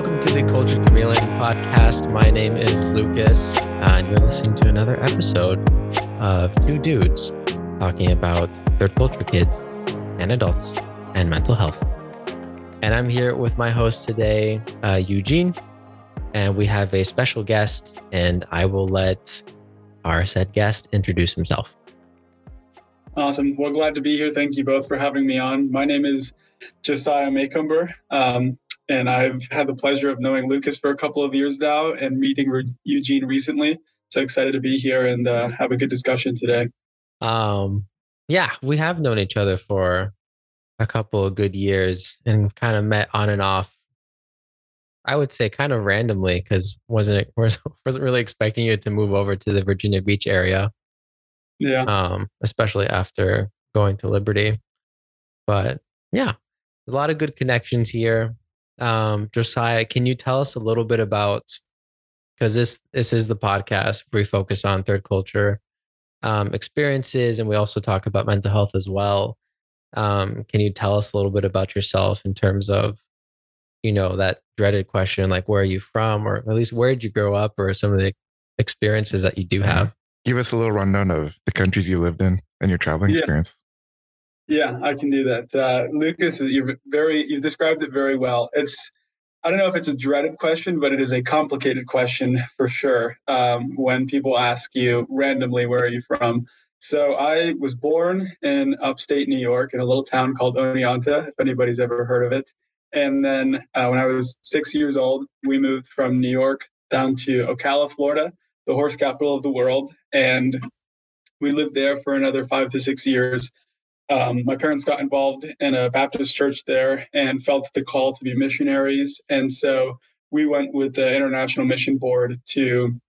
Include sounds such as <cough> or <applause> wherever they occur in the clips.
Welcome to the Cultured Chameleon podcast. My name is Lukas, and you're listening to another episode of two dudes talking about third culture kids and adults and mental health. And I'm here with my host today, uh, Eugene, and we have a special guest, and I will let our said guest introduce himself. Awesome. Well, glad to be here. Thank you both for having me on. My name is Josiah Macumber, um, and I've had the pleasure of knowing Lukas for a couple of years now and meeting Re- Eugene recently. So excited to be here and uh, have a good discussion today. Um, yeah, we have known each other for a couple of good years and kind of met on and off. I would say kind of randomly because <laughs> wasn't wasn't really expecting you to move over to the Virginia Beach area. Yeah. Um, especially after going to Liberty. But yeah, a lot of good connections here. Um, Josiah, can you tell us a little bit about because this this is the podcast we focus on third culture um, experiences and we also talk about mental health as well. Um, can you tell us a little bit about yourself in terms of, you know, that dreaded question like where are you from, or at least where did you grow up, or some of the experiences that you do have? Give us a little rundown of the countries you lived in and your traveling Yeah. experience. Yeah, I can do that. Uh, Lukas, you're very, you've described it very well. It's, I don't know if it's a dreaded question, but it is a complicated question for sure. Um, when people ask you randomly, where are you from? So I was born in upstate New York in a little town called Oneonta, if anybody's ever heard of it. And then uh, when I was six years old, we moved from New York down to Ocala, Florida, the horse capital of the world. And we lived there for another five to six years um, my parents got involved in a Baptist church there and felt the call to be missionaries. And so we went with the International Mission Board to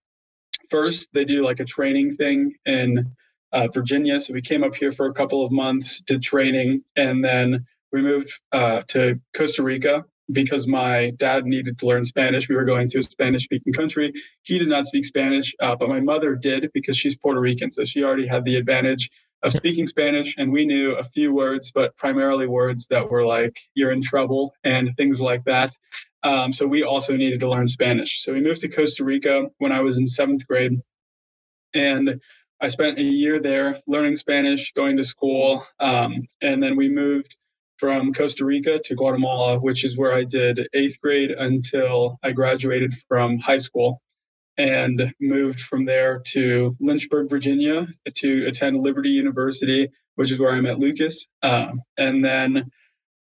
first, they do like a training thing in uh, Virginia. So we came up here for a couple of months, did training, and then we moved uh, to Costa Rica because my dad needed to learn Spanish. We were going to a Spanish speaking country. He did not speak Spanish, uh, but my mother did because she's Puerto Rican. So she already had the advantage of speaking Spanish, and we knew a few words, but primarily words that were like "you're in trouble" and things like that. Um, so we also needed to learn Spanish. So we moved to Costa Rica when I was in seventh grade, and I spent a year there learning Spanish, going to school, um, and then we moved from Costa Rica to Guatemala, which is where I did eighth grade until I graduated from high school and moved from there to Lynchburg, Virginia to attend Liberty University, which is where I met Lukas. Um, and then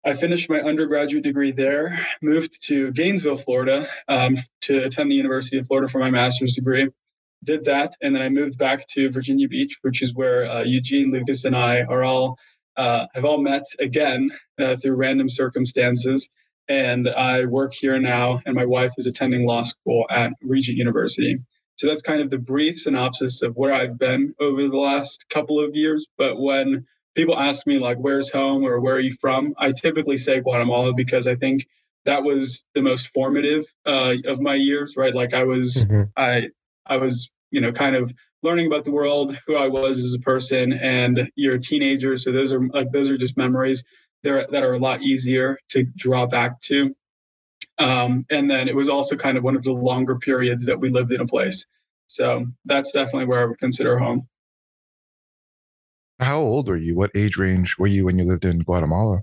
I finished my undergraduate degree there, moved to Gainesville, Florida um, to attend the University of Florida for my master's degree. Did that, and then I moved back to Virginia Beach, which is where uh, Eugene, Lucas, and I are all uh, have all met again uh, through random circumstances and I work here now, and my wife is attending law school at Regent University. So that's kind of the brief synopsis of where I've been over the last couple of years. But when people ask me, like, where's home or where are you from, I typically say Guatemala because I think that was the most formative uh, of my years, right? Like, I was, Mhm. I, I was, you know, kind of learning about the world, who I was as a person, and you're a teenager, so those are like those are just memories there that are a lot easier to draw back to. Um, and then it was also kind of one of the longer periods that we lived in a place. So that's definitely where I would consider home. How old were you? What age range were you when you lived in Guatemala?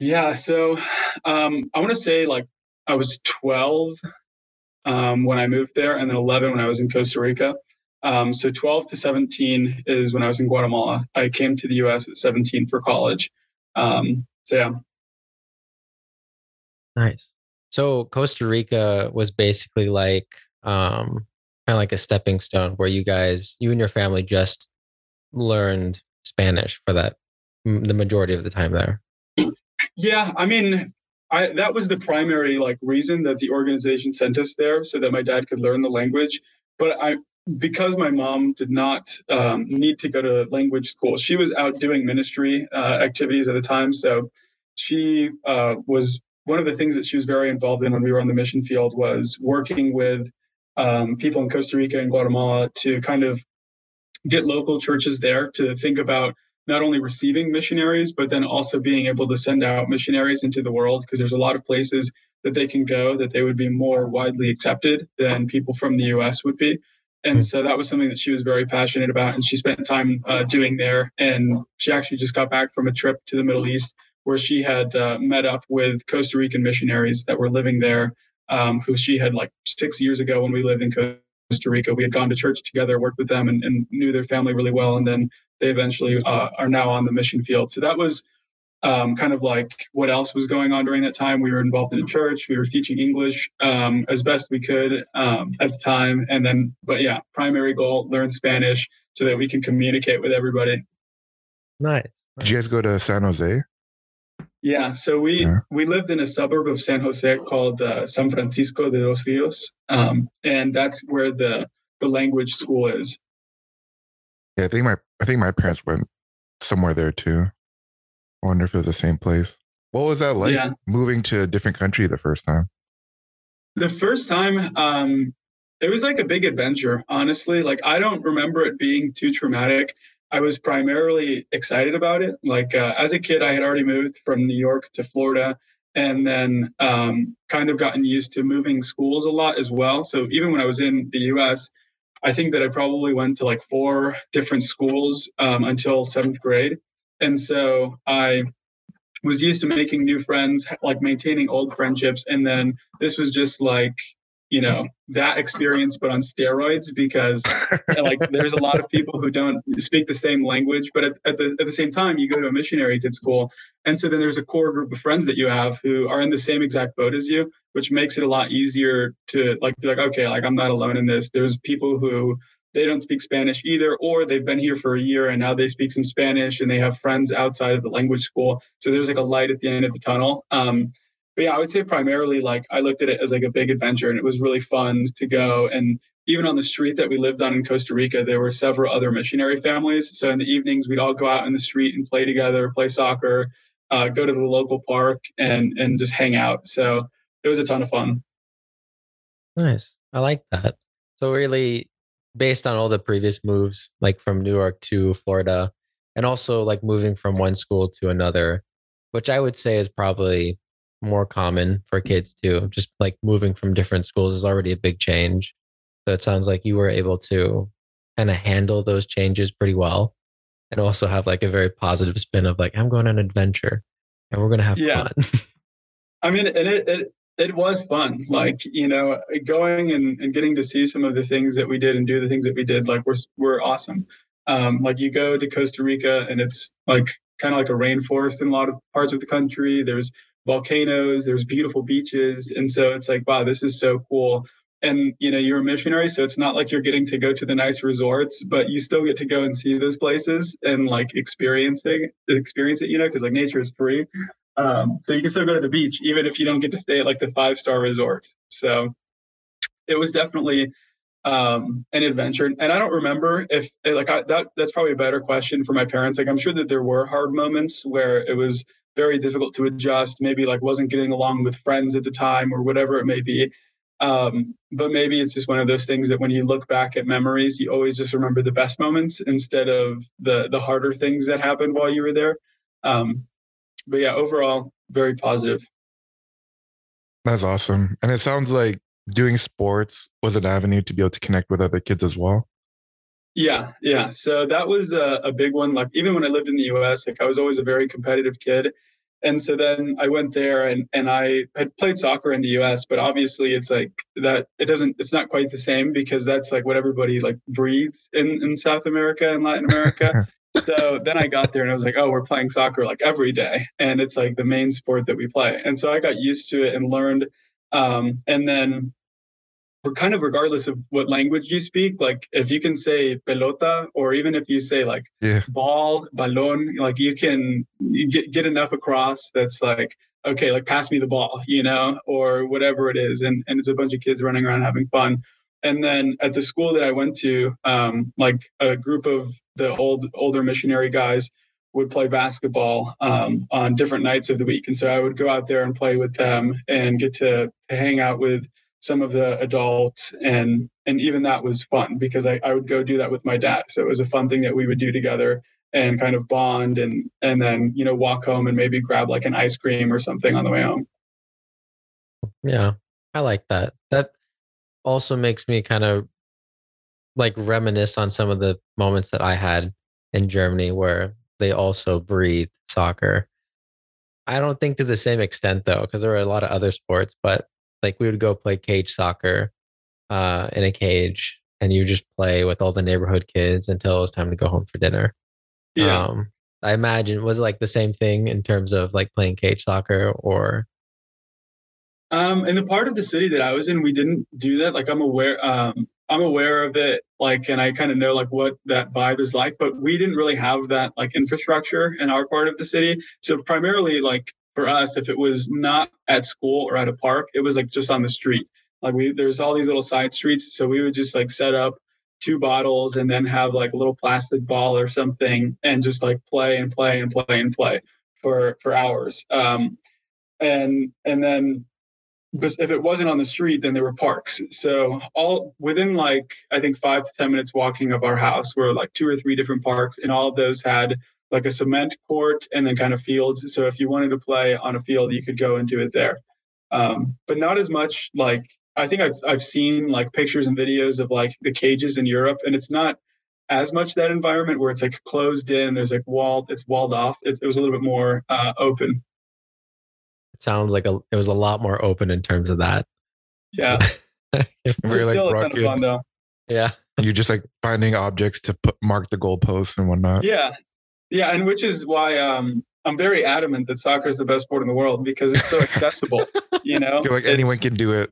Yeah. So um, I want to say like I was 12 um, when I moved there, and then 11 when I was in Costa Rica. Um, so 12 to 17 is when I was in Guatemala. I came to the US at 17 for college. Um, so yeah. Nice. So Costa Rica was basically like um kind of like a stepping stone where you guys, you and your family just learned Spanish for that the majority of the time there. Yeah, I mean, I that was the primary like reason that the organization sent us there, so that my dad could learn the language. But I, because my mom did not um, need to go to language school, she was out doing ministry uh, activities at the time. So she uh, was one of the things that she was very involved in when we were on the mission field was working with um, people in Costa Rica and Guatemala to kind of get local churches there to think about not only receiving missionaries, but then also being able to send out missionaries into the world because there's a lot of places that they can go, that they would be more widely accepted than people from the US would be. And hmm. so that was something that she was very passionate about. And she spent time uh, doing there. And she actually just got back from a trip to the Middle East where she had uh, met up with Costa Rican missionaries that were living there, um, who she had like six years ago when we lived in Costa Rica. We had gone to church together, worked with them, and, and knew their family really well. And then they eventually uh, are now on the mission field. So that was um, kind of like what else was going on during that time. We were involved in a church. We were teaching English um, as best we could um, at the time. And then, but yeah, primary goal learn Spanish so that we can communicate with everybody. Nice. Did you guys go to San Jose? Yeah, so we yeah. we lived in a suburb of San Jose called uh, San Francisco de Dos Rios, um, and that's where the the language school is. Yeah, I think my I think my parents went somewhere there too. I wonder if it was the same place. What was that like yeah. moving to a different country the first time? The first time, um, it was like a big adventure, honestly. Like, I don't remember it being too traumatic. I was primarily excited about it. Like, uh, as a kid, I had already moved from New York to Florida and then um, kind of gotten used to moving schools a lot as well. So, even when I was in the US, I think that I probably went to like four different schools um, until seventh grade. And so I was used to making new friends, like maintaining old friendships. And then this was just like, you know, that experience, but on steroids, because <laughs> like there's a lot of people who don't speak the same language, but at, at, the, at the same time, you go to a missionary kid school. And so then there's a core group of friends that you have who are in the same exact boat as you, which makes it a lot easier to like be like, okay, like I'm not alone in this. There's people who they don't speak Spanish either, or they've been here for a year and now they speak some Spanish and they have friends outside of the language school. So there's like a light at the end of the tunnel. Um, but yeah, I would say primarily like I looked at it as like a big adventure and it was really fun to go. And even on the street that we lived on in Costa Rica, there were several other missionary families. So in the evenings, we'd all go out in the street and play together, play soccer, uh, go to the local park and and just hang out. So it was a ton of fun. Nice. I like that. So really based on all the previous moves, like from New York to Florida, and also like moving from one school to another, which I would say is probably more common for kids too. Just like moving from different schools is already a big change. So it sounds like you were able to kind of handle those changes pretty well and also have like a very positive spin of like, I'm going on an adventure and we're going to have yeah. fun. <laughs> I mean, and it, it, it was fun. Like you know going and, and getting to see some of the things that we did and do the things that we did like we're, we're awesome. Um, like you go to costa rica and it's like kind of like a rainforest in a lot of parts of the country. There's volcanoes there's beautiful beaches. And so it's like wow this is so cool. And you know you're a missionary so it's not like you're getting to go to the nice resorts but you still get to go and see those places and like experiencing experience it you know because like nature is free um, so you can still go to the beach even if you don't get to stay at like the five star resort. So it was definitely um, an adventure. And I don't remember if like I, that that's probably a better question for my parents. Like I'm sure that there were hard moments where it was very difficult to adjust. Maybe like wasn't getting along with friends at the time or whatever it may be. Um, but maybe it's just one of those things that when you look back at memories, you always just remember the best moments instead of the the harder things that happened while you were there. Um, but yeah, overall, very positive. That's awesome. And it sounds like doing sports was an avenue to be able to connect with other kids as well. Yeah, yeah. So that was a, a big one. Like even when I lived in the US, like I was always a very competitive kid. And so then I went there and, and I had played soccer in the US, but obviously it's like that it doesn't it's not quite the same because that's like what everybody like breathes in, in South America and Latin America. <laughs> so then I got there and I was like, oh, we're playing soccer like every day. And it's like the main sport that we play. And so I got used to it and learned. Um, and then we're kind of regardless of what language you speak, like if you can say pelota, or even if you say like yeah. ball, balón, like you can you get, get enough across that's like, okay, like pass me the ball, you know, or whatever it is. And, and it's a bunch of kids running around having fun. And then at the school that I went to, um, like a group of the old older missionary guys would play basketball um, on different nights of the week, and so I would go out there and play with them and get to, hang out with some of the adults. And and even that was fun because I, I would go do that with my dad. So it was a fun thing that we would do together and kind of bond and and then you know walk home and maybe grab like an ice cream or something on the way home. Yeah, I like that. That also makes me kind of like reminisce on some of the moments that I had in Germany where they also breathe soccer. I don't think to the same extent though, because there were a lot of other sports, but like we would go play cage soccer uh, in a cage and you just play with all the neighborhood kids until it was time to go home for dinner. Yeah. Um, I imagine was it like the same thing in terms of like playing cage soccer or um in the part of the city that I was in we didn't do that like I'm aware um I'm aware of it like and I kind of know like what that vibe is like but we didn't really have that like infrastructure in our part of the city. So primarily like for us if it was not at school or at a park it was like just on the street. Like we there's all these little side streets so we would just like set up two bottles and then have like a little plastic ball or something and just like play and play and play and play for for hours. Um and and then but if it wasn't on the street then there were parks so all within like i think five to ten minutes walking of our house were like two or three different parks and all of those had like a cement court and then kind of fields so if you wanted to play on a field you could go and do it there um, but not as much like I think I've I've seen like pictures and videos of like the cages in Europe, and it's not as much that environment where it's like closed in. There's like walled. It's walled off. It, it was a little bit more uh, open. It sounds like a. It was a lot more open in terms of that. Yeah. <laughs> Very like rocket. Fun, though. Yeah. You're just like finding objects to put, mark the goalposts and whatnot. Yeah, yeah, and which is why um, I'm very adamant that soccer is the best sport in the world because it's so <laughs> accessible. you know, like anyone can do it.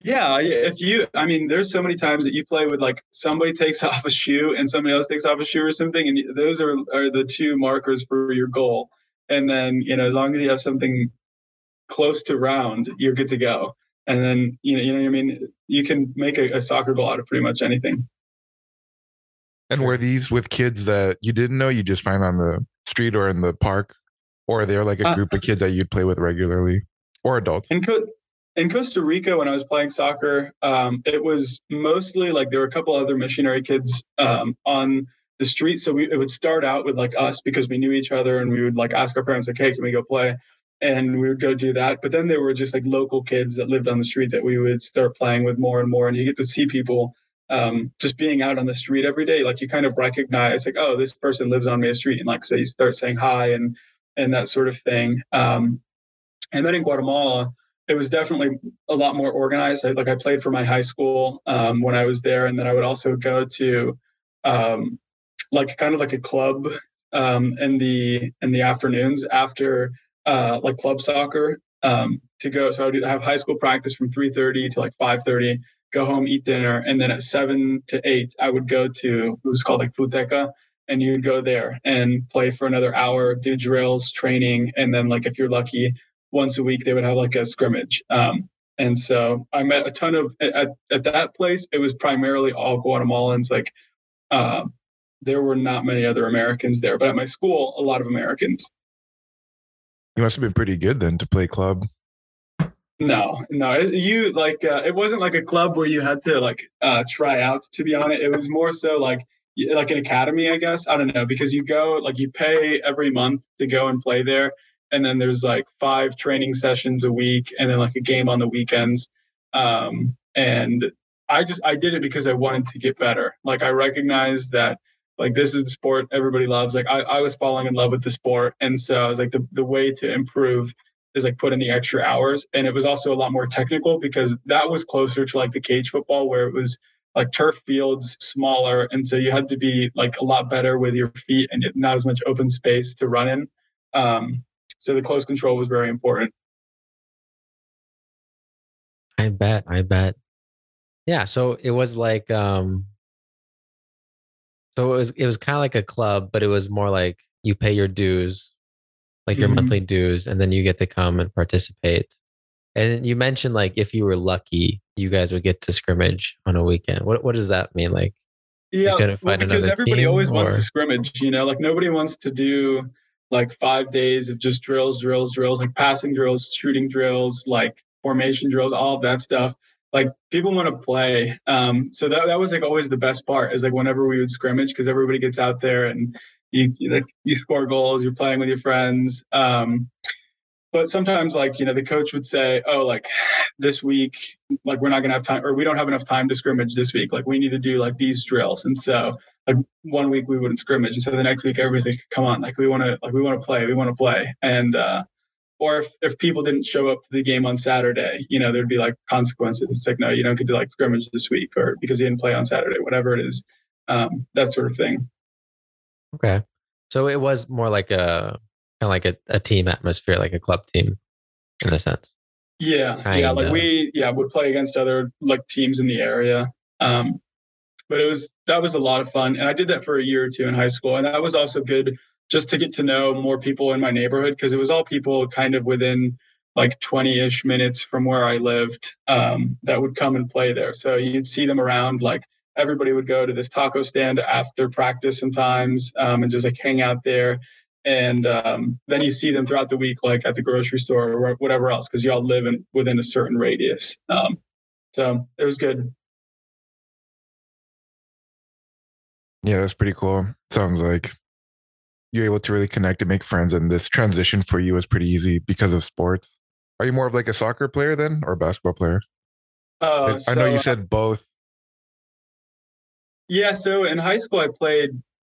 Yeah, if you, I mean, there's so many times that you play with like somebody takes <laughs> off a shoe and somebody else takes off a shoe or something, and those are are the two markers for your goal. And then you know, as long as you have something close to round, you're good to go. And then you know, you know what I mean. You can make a, a soccer goal out of pretty much anything. And were these with kids that you didn't know you just find on the street or in the park, or they're like a uh, group uh, of kids that you'd play with regularly, or adults? And co- in Costa Rica, when I was playing soccer, um, it was mostly like there were a couple other missionary kids um, on the street. So we, it would start out with like us because we knew each other and we would like ask our parents, like, hey, can we go play? And we would go do that. But then there were just like local kids that lived on the street that we would start playing with more and more. And you get to see people um, just being out on the street every day. Like you kind of recognize, like, oh, this person lives on Main Street. And like, so you start saying hi and, and that sort of thing. Um, and then in Guatemala, it was definitely a lot more organized. I, like I played for my high school um, when I was there, and then I would also go to um, like kind of like a club um, in the in the afternoons after uh, like club soccer um, to go. So I would have high school practice from three thirty to like five thirty. Go home, eat dinner, and then at seven to eight, I would go to it was called like Futeca, and you'd go there and play for another hour, do drills, training, and then like if you're lucky, once a week they would have like a scrimmage. Um, and so I met a ton of at, at that place. It was primarily all Guatemalans. Like uh, there were not many other Americans there, but at my school, a lot of Americans. You must have been pretty good then to play club. No, no, you like uh, it wasn't like a club where you had to like uh, try out to be on it. It was more so like like an academy, I guess. I don't know because you go like you pay every month to go and play there, and then there's like five training sessions a week and then like a game on the weekends um, and i just i did it because i wanted to get better like i recognized that like this is the sport everybody loves like i, I was falling in love with the sport and so i was like the, the way to improve is like put in the extra hours and it was also a lot more technical because that was closer to like the cage football where it was like turf fields smaller and so you had to be like a lot better with your feet and not as much open space to run in um, so the close control was very important. I bet. I bet. Yeah. So it was like, um, so it was, it was kind of like a club, but it was more like you pay your dues, like your mm-hmm. monthly dues, and then you get to come and participate. And you mentioned like if you were lucky, you guys would get to scrimmage on a weekend. What what does that mean? Like, yeah, well, because everybody always or? wants to scrimmage. You know, like nobody wants to do like five days of just drills, drills, drills, like passing drills, shooting drills, like formation drills, all of that stuff. Like people want to play. Um, so that, that was like always the best part is like whenever we would scrimmage because everybody gets out there and you, you like you score goals, you're playing with your friends. Um, but sometimes like you know the coach would say oh like this week like we're not gonna have time or we don't have enough time to scrimmage this week like we need to do like these drills and so like one week we wouldn't scrimmage and so the next week everybody's like come on like we want to like we want to play we want to play and uh or if, if people didn't show up to the game on Saturday, you know, there'd be like consequences. It's like, no, you don't get to like scrimmage this week or because you didn't play on Saturday, whatever it is, um, that sort of thing. Okay. So it was more like a kind of like a, a team atmosphere, like a club team in a sense. Yeah. Kinda. Yeah. Like we, yeah, would play against other like teams in the area. Um, but it was, that was a lot of fun. And I did that for a year or two in high school. And that was also good just to get to know more people in my neighborhood because it was all people kind of within like 20 ish minutes from where I lived um, that would come and play there. So you'd see them around like everybody would go to this taco stand after practice sometimes um, and just like hang out there. And um, then you see them throughout the week, like at the grocery store or whatever else, because you all live in, within a certain radius. Um, so it was good. Yeah, that's pretty cool. Sounds like you're able to really connect and make friends, and this transition for you was pretty easy because of sports. Are you more of like a soccer player then, or a basketball player? Uh, I know you said both yeah, so in high school I played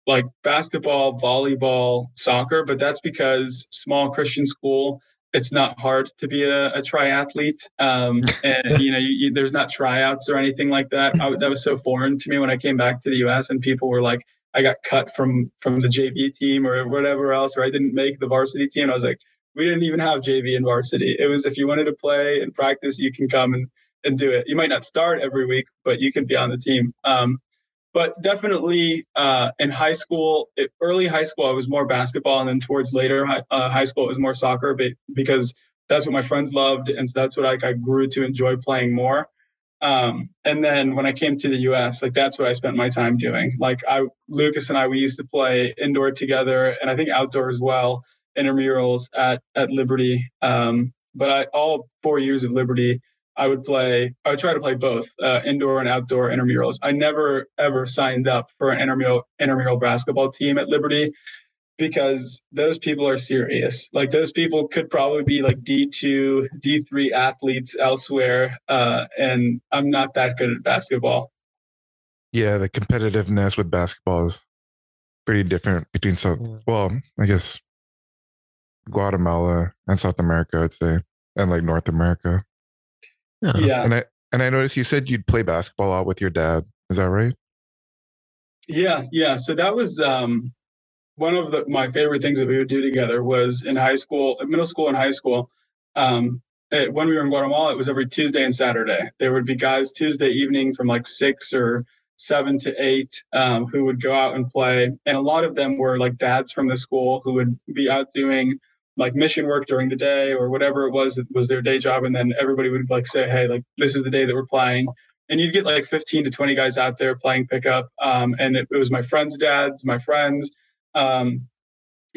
like basketball, volleyball, soccer, but that's because small Christian school, it's not hard to be a, a triathlete. Um, <laughs> and you know, you, you, there's not tryouts or anything like that. I, that was so foreign to me when I came back to the U.S. and people were like, I got cut from from the JV team or whatever else, or I didn't make the varsity team. I was like, we didn't even have JV and varsity. It was if you wanted to play and practice, you can come and and do it. You might not start every week, but you can be on the team. Um, but definitely uh, in high school, it, early high school, I was more basketball, and then towards later high, uh, high school, it was more soccer, but because that's what my friends loved, and so that's what I, I grew to enjoy playing more. Um, and then when I came to the U.S., like that's what I spent my time doing. Like I, Lukas and I, we used to play indoor together, and I think outdoor as well, intramurals at at Liberty. Um, but I all four years of Liberty, I would play, I would try to play both uh, indoor and outdoor intramurals. I never ever signed up for an intramural, intramural basketball team at Liberty because those people are serious. Like those people could probably be like D2, D3 athletes elsewhere. Uh, and I'm not that good at basketball. Yeah, the competitiveness with basketball is pretty different between South, well, I guess Guatemala and South America, I'd say, and like North America. Uh-huh. Yeah. And I and I noticed you said you'd play basketball out with your dad. Is that right? Yeah, yeah. So that was um, one of the, my favorite things that we would do together was in high school, middle school and high school. Um, it, when we were in Guatemala, it was every Tuesday and Saturday. There would be guys Tuesday evening from like six or seven to eight um, who would go out and play, and a lot of them were like dads from the school who would be out doing like mission work during the day or whatever it was that was their day job and then everybody would like say hey like this is the day that we're playing and you'd get like 15 to 20 guys out there playing pickup um, and it, it, was my friends dads my friends um,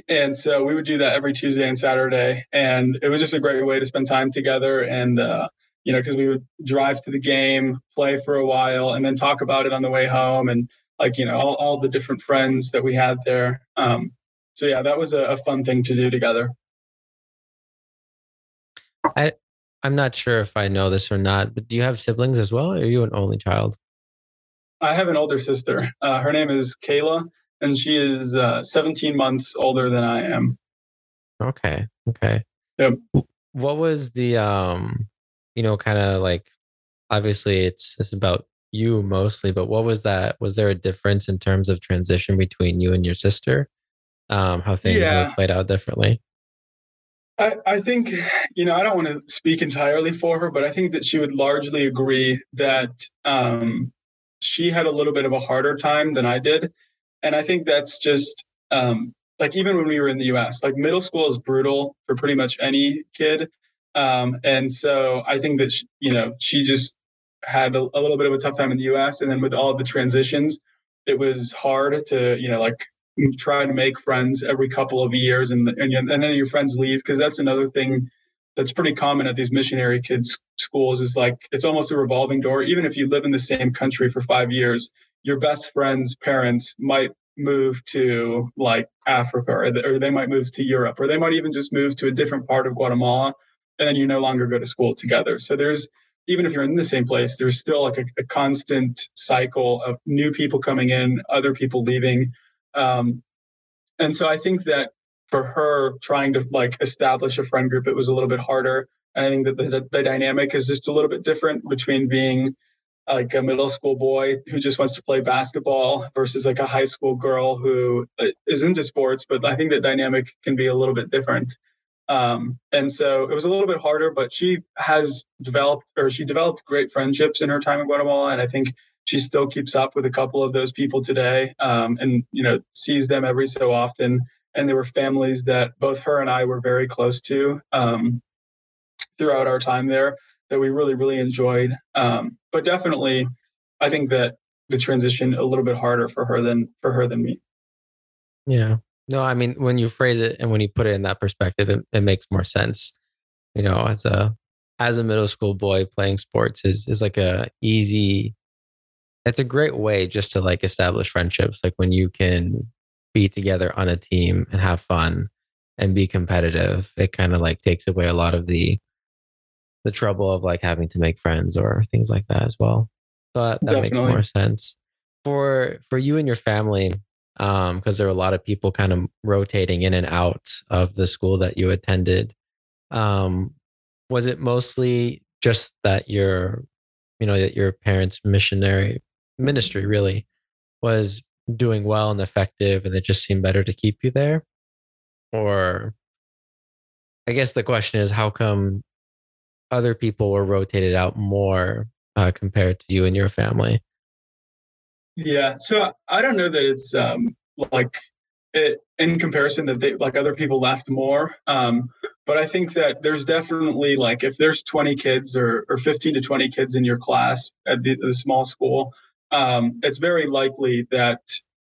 and so we would do that every tuesday and saturday and it was just a great way to spend time together and uh, you know because we would drive to the game play for a while and then talk about it on the way home and like you know all, all the different friends that we had there um, so yeah that was a, a fun thing to do together I I'm not sure if I know this or not, but do you have siblings as well? are you an only child? I have an older sister. Uh, her name is Kayla, and she is uh, 17 months older than I am. Okay. Okay. Yep. What was the um, you know, kind of like obviously it's it's about you mostly, but what was that? Was there a difference in terms of transition between you and your sister? Um, how things yeah. played out differently? I, I think, you know, I don't want to speak entirely for her, but I think that she would largely agree that um, she had a little bit of a harder time than I did. And I think that's just um, like even when we were in the US, like middle school is brutal for pretty much any kid. Um, and so I think that, she, you know, she just had a, a little bit of a tough time in the US. And then with all the transitions, it was hard to, you know, like try to make friends every couple of years and and, and then your friends leave because that's another thing that's pretty common at these missionary kids schools is like it's almost a revolving door even if you live in the same country for 5 years your best friends parents might move to like Africa or, or they might move to Europe or they might even just move to a different part of Guatemala and then you no longer go to school together. So there's even if you're in the same place, there's still like a, a constant cycle of new people coming in, other people leaving. Um, and so I think that for her trying to like establish a friend group, it was a little bit harder. And I think that the, the dynamic is just a little bit different between being like a middle school boy who just wants to play basketball versus like a high school girl who uh, into sports. But I think that dynamic can be a little bit different. Um, and so it was a little bit harder, but she has developed or she developed great friendships in her time in Guatemala. And I think she still keeps up with a couple of those people today um, and, you know, sees them every so often. And there were families that both her and I were very close to um, throughout our time there that we really, really enjoyed. Um, but definitely, I think that the transition a little bit harder for her than for her than me. Yeah. No, I mean, when you phrase it and when you put it in that perspective, it, it makes more sense. You know, as a as a middle school boy playing sports is is like a easy it's a great way just to like establish friendships like when you can be together on a team and have fun and be competitive it kind of like takes away a lot of the the trouble of like having to make friends or things like that as well. But that, that makes more sense. For for you and your family um because there are a lot of people kind of rotating in and out of the school that you attended um was it mostly just that your you know that your parents missionary ministry really was doing well and effective and it just seemed better to keep you there? Or i guess the question is how come other people were rotated out more uh, compared to you and your family yeah. So I don't know that it's um, like it, in comparison that they like other people left more. Um, but I think that there's definitely like if there's 20 kids or, or 15 to 20 kids in your class at the, the small school, um, it's very likely that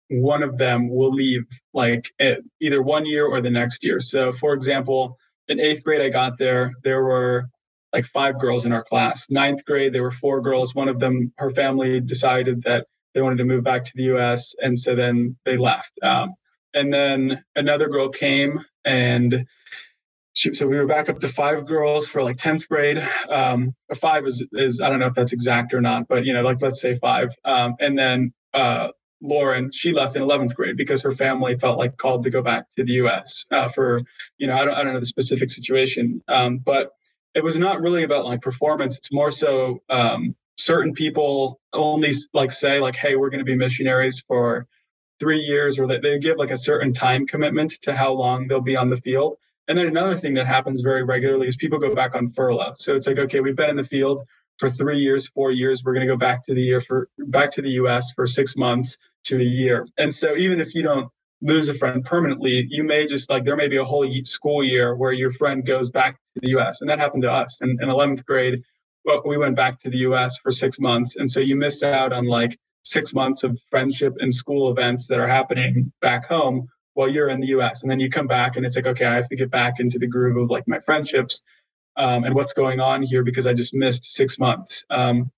one of them will leave like either one year or the next year. So, for example, in eighth grade, I got there, there were like five girls in our class. Ninth grade, there were four girls. One of them, her family decided that they wanted to move back to the US. And so then they left. Um, and then another girl came and she, so we were back up to five girls for like 10th grade. Um, five is, is, I don't know if that's exact or not, but you know, like let's say five. Um, and then uh, Lauren, she left in 11th grade because her family felt like called to go back to the US uh, for, you know, I don't, I don't know the specific situation. Um, but it was not really about like performance. It's more so um, certain people only like say like hey we're going to be missionaries for three years or that they give like a certain time commitment to how long they'll be on the field. And then another thing that happens very regularly is people go back on furlough. So it's like okay we've been in the field for three years four years. We're going to go back to the year for back to the us for six months to a year. And so even if you don't lose a friend permanently you may just like there may be a whole school year where your friend goes back to the us and that happened to us in, in 11th grade well, we went back to the US for six months. And so you missed out on like six months of friendship and school events that are happening back home while you're in the US. And then you come back and it's like, okay, I have to get back into the groove of like my friendships um, and what's going on here because I just missed six months. Um,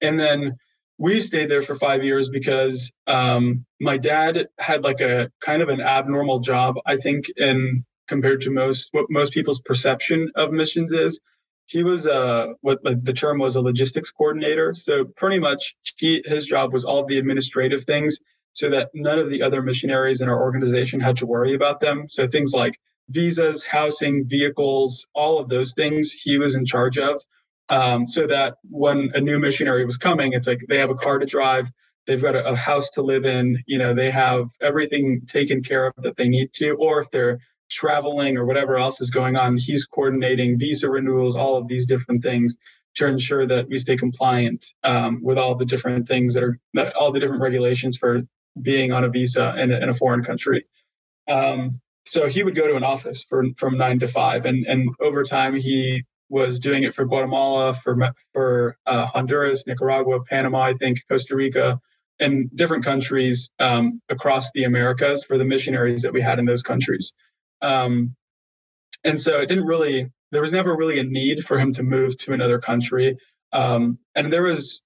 and then we stayed there for five years because um, my dad had like a kind of an abnormal job, I think, in compared to most what most people's perception of missions is he was uh, what the term was a logistics coordinator. So pretty much he, his job was all the administrative things so that none of the other missionaries in our organization had to worry about them. So things like visas, housing, vehicles, all of those things he was in charge of. Um, so that when a new missionary was coming, it's like they have a car to drive, they've got a, a house to live in, you know, they have everything taken care of that they need to, or if they're traveling or whatever else is going on, he's coordinating visa renewals, all of these different things to ensure that we stay compliant um, with all the different things that are all the different regulations for being on a visa in a, in a foreign country. Um, so he would go to an office for, from nine to five, and and over time he was doing it for Guatemala, for for uh, Honduras, Nicaragua, Panama, I think Costa Rica, and different countries um, across the Americas for the missionaries that we had in those countries. Um, and so it didn't really, there was never really a need for him to move to another country. Um, and there was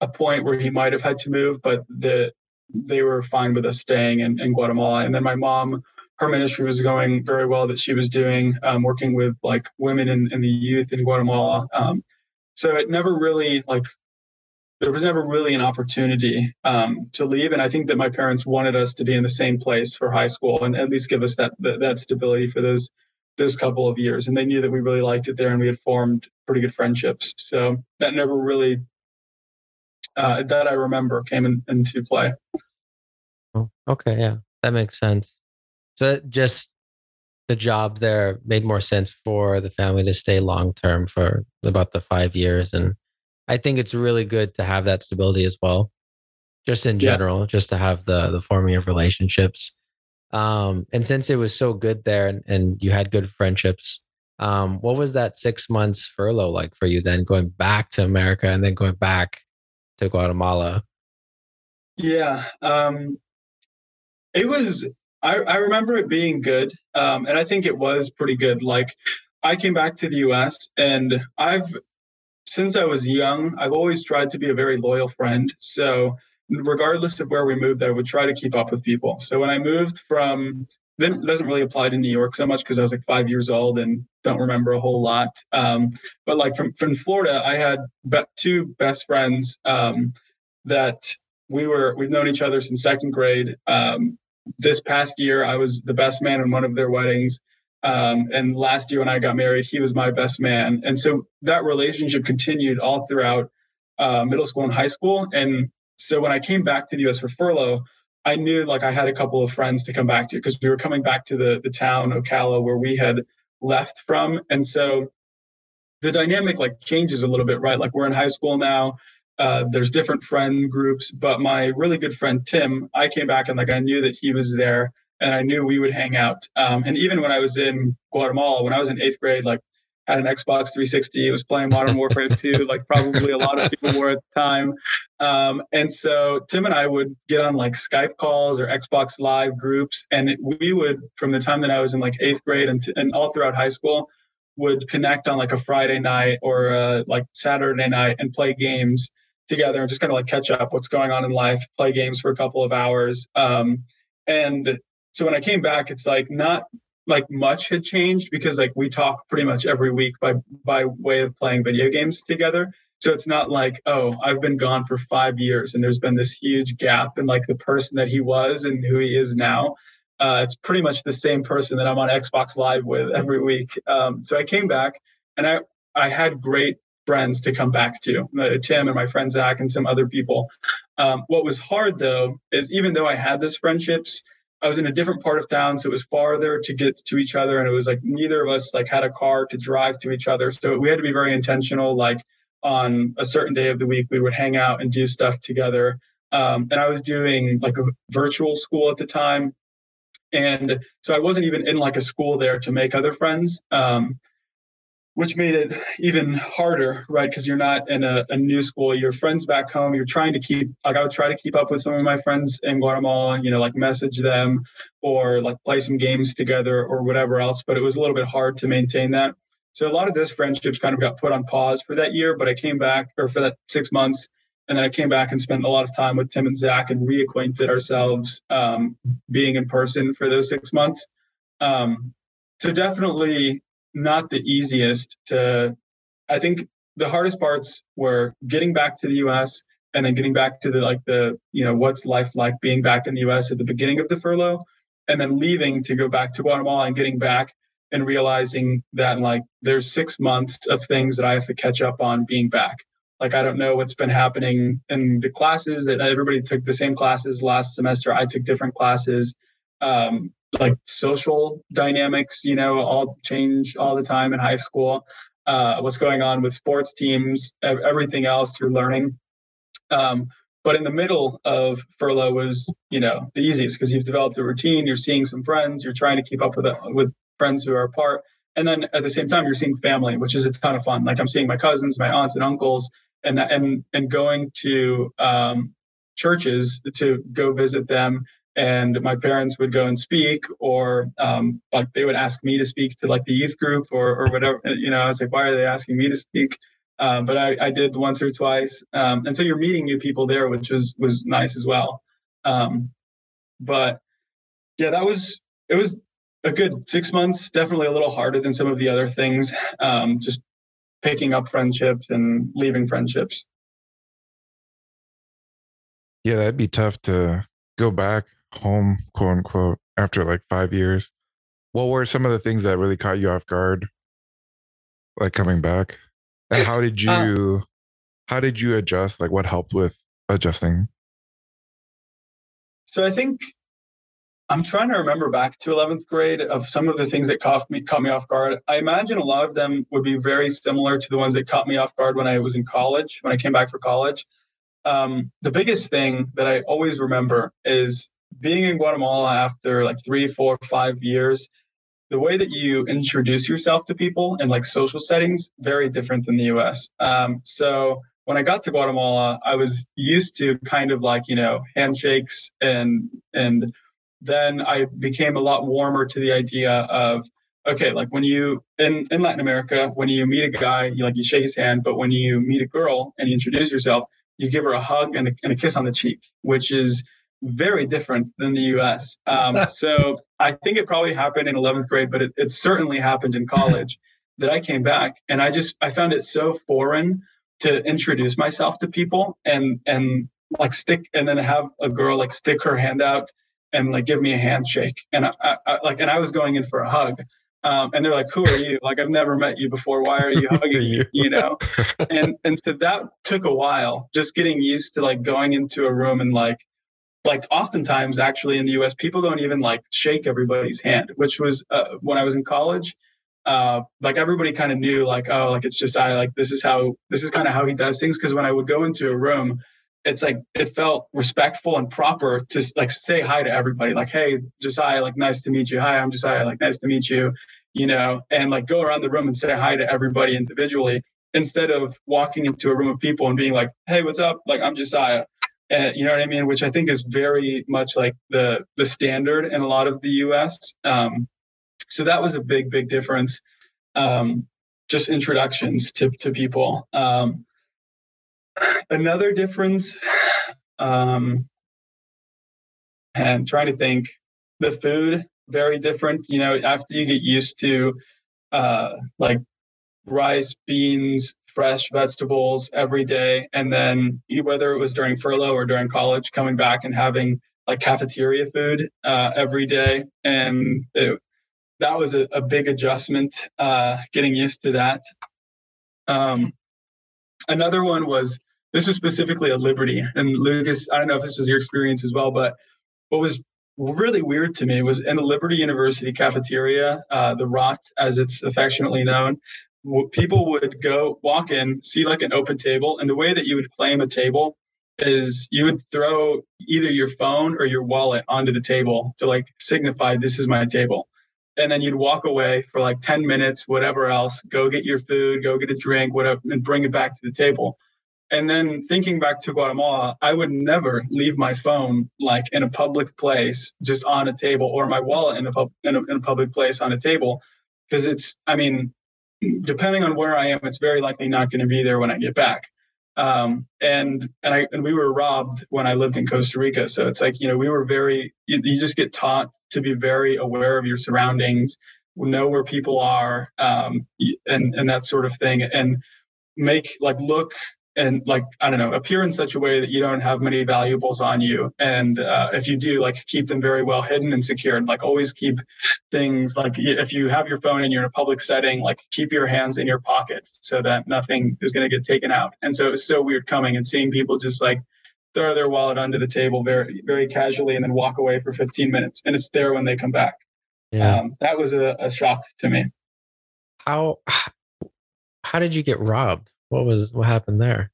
a point where he might have had to move, but the they were fine with us staying in, in Guatemala. And then my mom, her ministry was going very well that she was doing, um, working with like women and, in the youth in Guatemala. Um, so it never really like there was never really an opportunity um, to leave. And I think that my parents wanted us to be in the same place for high school and at least give us that, that, that stability for those those couple of years. And they knew that we really liked it there and we had formed pretty good friendships. So that never really uh, that I remember came in, into play. Oh, okay, yeah, that makes sense. So just the job there made more sense for the family to stay long term for about the five years, and I think it's really good to have that stability as well. Just in general, yeah. just to have the the forming of relationships. Um, and since it was so good there, and, and you had good friendships, um, what was that six months furlough like for you? Then going back to America and then going back to Guatemala? Yeah, um, it was. I, I remember it being good, um, and I think it was pretty good. Like, I came back to the U.S. and I've, since I was young, I've always tried to be a very loyal friend. So, regardless of where we moved, I would try to keep up with people. So when I moved from then doesn't really apply to New York so much because I was like five years old and don't remember a whole lot. Um, but like from from Florida, I had two best friends um, that we were we've known each other since second grade. Um, this past year, I was the best man in one of their weddings. Um, and last year when I got married, he was my best man. And so that relationship continued all throughout uh, middle school and high school. And so when I came back to the US for furlough, I knew like I had a couple of friends to come back to because we were coming back to the the town Ocala where we had left from, and so the dynamic like changes a little bit, right? Like we're in high school now. Uh, there's different friend groups, but my really good friend Tim, I came back and like I knew that he was there, and I knew we would hang out. Um, and even when I was in Guatemala, when I was in eighth grade, like had an Xbox 360, was playing Modern Warfare 2, <laughs> like probably a lot of people were at the time. Um, and so Tim and I would get on like Skype calls or Xbox Live groups, and we would, from the time that I was in like eighth grade and, t- and all throughout high school, would connect on like a Friday night or uh, like Saturday night and play games together and just kind of like catch up what's going on in life, play games for a couple of hours. Um, and so when I came back, it's like not like much had changed because like we talk pretty much every week by by way of playing video games together. So it's not like, oh, I've been gone for five years and there's been this huge gap in like the person that he was and who he is now. Uh, it's pretty much the same person that I'm on Xbox Live with every week. Um, so I came back and I I had great friends to come back to, uh, Tim and my friend Zach and some other people. Um, what was hard though is even though I had those friendships, I was in a different part of town, so it was farther to get to each other, and it was like neither of us like had a car to drive to each other. So we had to be very intentional. Like on a certain day of the week, we would hang out and do stuff together. Um, and I was doing like a virtual school at the time, and so I wasn't even in like a school there to make other friends. Um, which made it even harder, right? Because you're not in a, a, new school. Your friends back home, you're trying to keep, like, I would try to keep up with some of my friends in Guatemala, you know, like message them or like play some games together or whatever else. But it was a little bit hard to maintain that. So a lot of those friendships kind of got put on pause for that year, but I came back or for that six months. And then I came back and spent a lot of time with Tim and Zach and reacquainted ourselves um, being in person for those six months. Um, so definitely not the easiest to i think the hardest parts were getting back to the us and then getting back to the like the you know what's life like being back in the us at the beginning of the furlough and then leaving to go back to guatemala and getting back and realizing that like there's six months of things that i have to catch up on being back. Like i don't know what's been happening in the classes that everybody took the same classes last semester. I took different classes. Um, like social dynamics, you know, all change all the time in high school. Uh, what's going on with sports teams, everything else you're learning. Um, but in the middle of furlough was, you know, the easiest because you've developed a routine. You're seeing some friends. You're trying to keep up with it, with friends who are apart, and then at the same time you're seeing family, which is a ton of fun. Like I'm seeing my cousins, my aunts and uncles, and and and going to um, churches to go visit them and my parents would go and speak or um, like they would ask me to speak to like the youth group or, or whatever you know i was like why are they asking me to speak um, but I, I did once or twice um, and so you're meeting new people there which was was nice as well Um, but yeah, that was it was a good six months. Definitely a little harder than some of the other things. Um, just picking up friendships and leaving friendships. Yeah, that'd be tough to go back home, quote unquote, after like five years. What were some of the things that really caught you off guard, like coming back? And how did uh you, uh, how did you adjust? Like, what helped with adjusting? So I think I'm trying to remember back to 11th grade of some of the things that caught me caught me off guard. I imagine a lot of them would be very similar to the ones that caught me off guard when I was in college, when I came back for college. Um, the biggest thing that I always remember is being in Guatemala after like three, four, five years. The way that you introduce yourself to people in like social settings very different than the U.S. Um, so when I got to Guatemala, I was used to kind of like you know handshakes and and then I became a lot warmer to the idea of okay, like when you in in Latin America, when you meet a guy, you like you shake his hand, but when you meet a girl and you introduce yourself, you give her a hug and a, and a kiss on the cheek, which is very different than the U.S. Um, <laughs> so I think it probably happened in 11th grade, but it, it certainly happened in college <laughs> that I came back and I just I found it so foreign to introduce myself to people and and like stick and then have a girl like stick her hand out and like give me a handshake. And I, I, I like and I was going in for a hug. Um, and they're like who are you? Like I've never met you before. Why are you <laughs> hugging you? You know? And and so that took a while just getting used to like going into a room and like like oftentimes actually in the US people don't even like shake everybody's hand which was uh, when I was in college uh, like everybody kind of knew like oh like it's just I like this is how this is kind of how he does things because when I would go into a room it's like it felt respectful and proper to like say hi to everybody like hey josiah like nice to meet you. Hi i'm josiah like nice to meet you you know and like go around the room and say hi to everybody individually instead of walking into a room of people and being like hey what's up? Like i'm josiah and you know what i mean? Which i think is very much like the the standard in a lot of the us um, so that was a big big difference um, just introductions to, to people. Um, Another difference, um, and trying to think, the food very different. You know, after you get used to uh, like rice, beans, fresh vegetables every day, and then whether it was during furlough or during college, coming back and having like cafeteria food uh, every day, and it, that was a, a big adjustment. Uh, getting used to that. Um, another one was this was specifically a Liberty. And Lukas, I don't know if this was your experience as well, but what was really weird to me was in the Liberty University cafeteria, uh, the Rot, as it's affectionately known, people would go walk in, see like an open table, and the way that you would claim a table is you would throw either your phone or your wallet onto the table to like signify this is my table. And then you'd walk away for like 10 minutes, whatever else, go get your food, go get a drink, whatever, and bring it back to the table. And then thinking back to Guatemala, I would never leave my phone like in a public place, just on a table, or my wallet in a, pub, in a, in a public place on a table, because it's, I mean, depending on where I am, it's very likely not going to be there when I get back. Um, and and I and we were robbed when I lived in Costa Rica, so it's like you know we were very you, you just get taught to be very aware of your surroundings, know where people are, um, and and that sort of thing, and make like look and like i don't know appear in such a way that you don't have many valuables on you. And uh, if you do like keep them very well hidden and secured. Like always keep things like if you have your phone and you're in a public setting like keep your hands in your pockets so that nothing is going to get taken out. And so it was so weird coming and seeing people just like throw their wallet under the table very very casually and then walk away for 15 minutes. And it's there when they come back. Yeah. Um, that was a, a shock to me. How <sighs> how did you get robbed what was what happened there?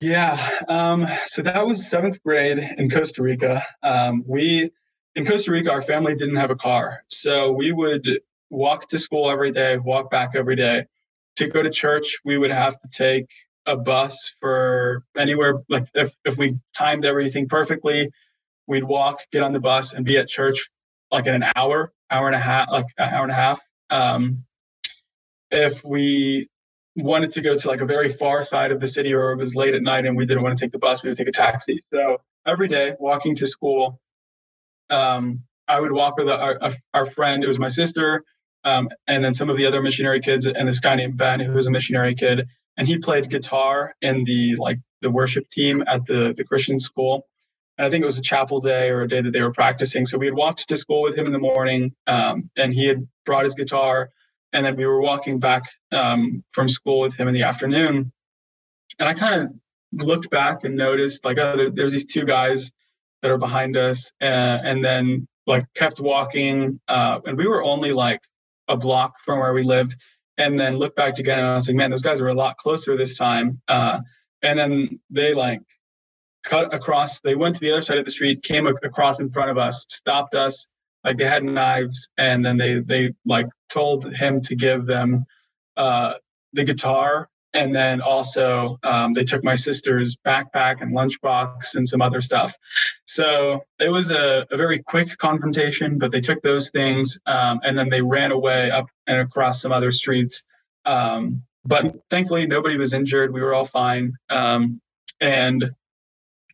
Yeah, um, so that was seventh grade in Costa Rica. Um, we in Costa Rica, our family didn't have a car, so we would walk to school every day, walk back every day. To go to church, we would have to take a bus for anywhere. Like if if we timed everything perfectly, we'd walk, get on the bus, and be at church like in an hour, hour and a half, like an hour and a half. Um, if we wanted to go to like a very far side of the city or it was late at night and we didn't want to take the bus, we would take a taxi. So every day walking to school, um, I would walk with our, our friend. It was my sister, um, and then some of the other missionary kids, and this guy named Ben, who was a missionary kid, and he played guitar in the like the worship team at the the Christian school. And I think it was a chapel day or a day that they were practicing. So we had walked to school with him in the morning, um, and he had brought his guitar, and then we were walking back um, from school with him in the afternoon. And I kind of looked back and noticed like oh, there's these two guys that are behind us, uh, and then like kept walking, uh, and we were only like a block from where we lived, and then looked back again, and I was like, man, those guys are a lot closer this time. Uh, and then they like cut across. They went to the other side of the street, came across in front of us, stopped us. Like they had knives, and then they they like told him to give them uh, the guitar and then also um, they took my sister's backpack and lunchbox and some other stuff. So it was a, a very quick confrontation but they took those things um, and then they ran away up and across some other streets um, but thankfully nobody was injured. We were all fine um, and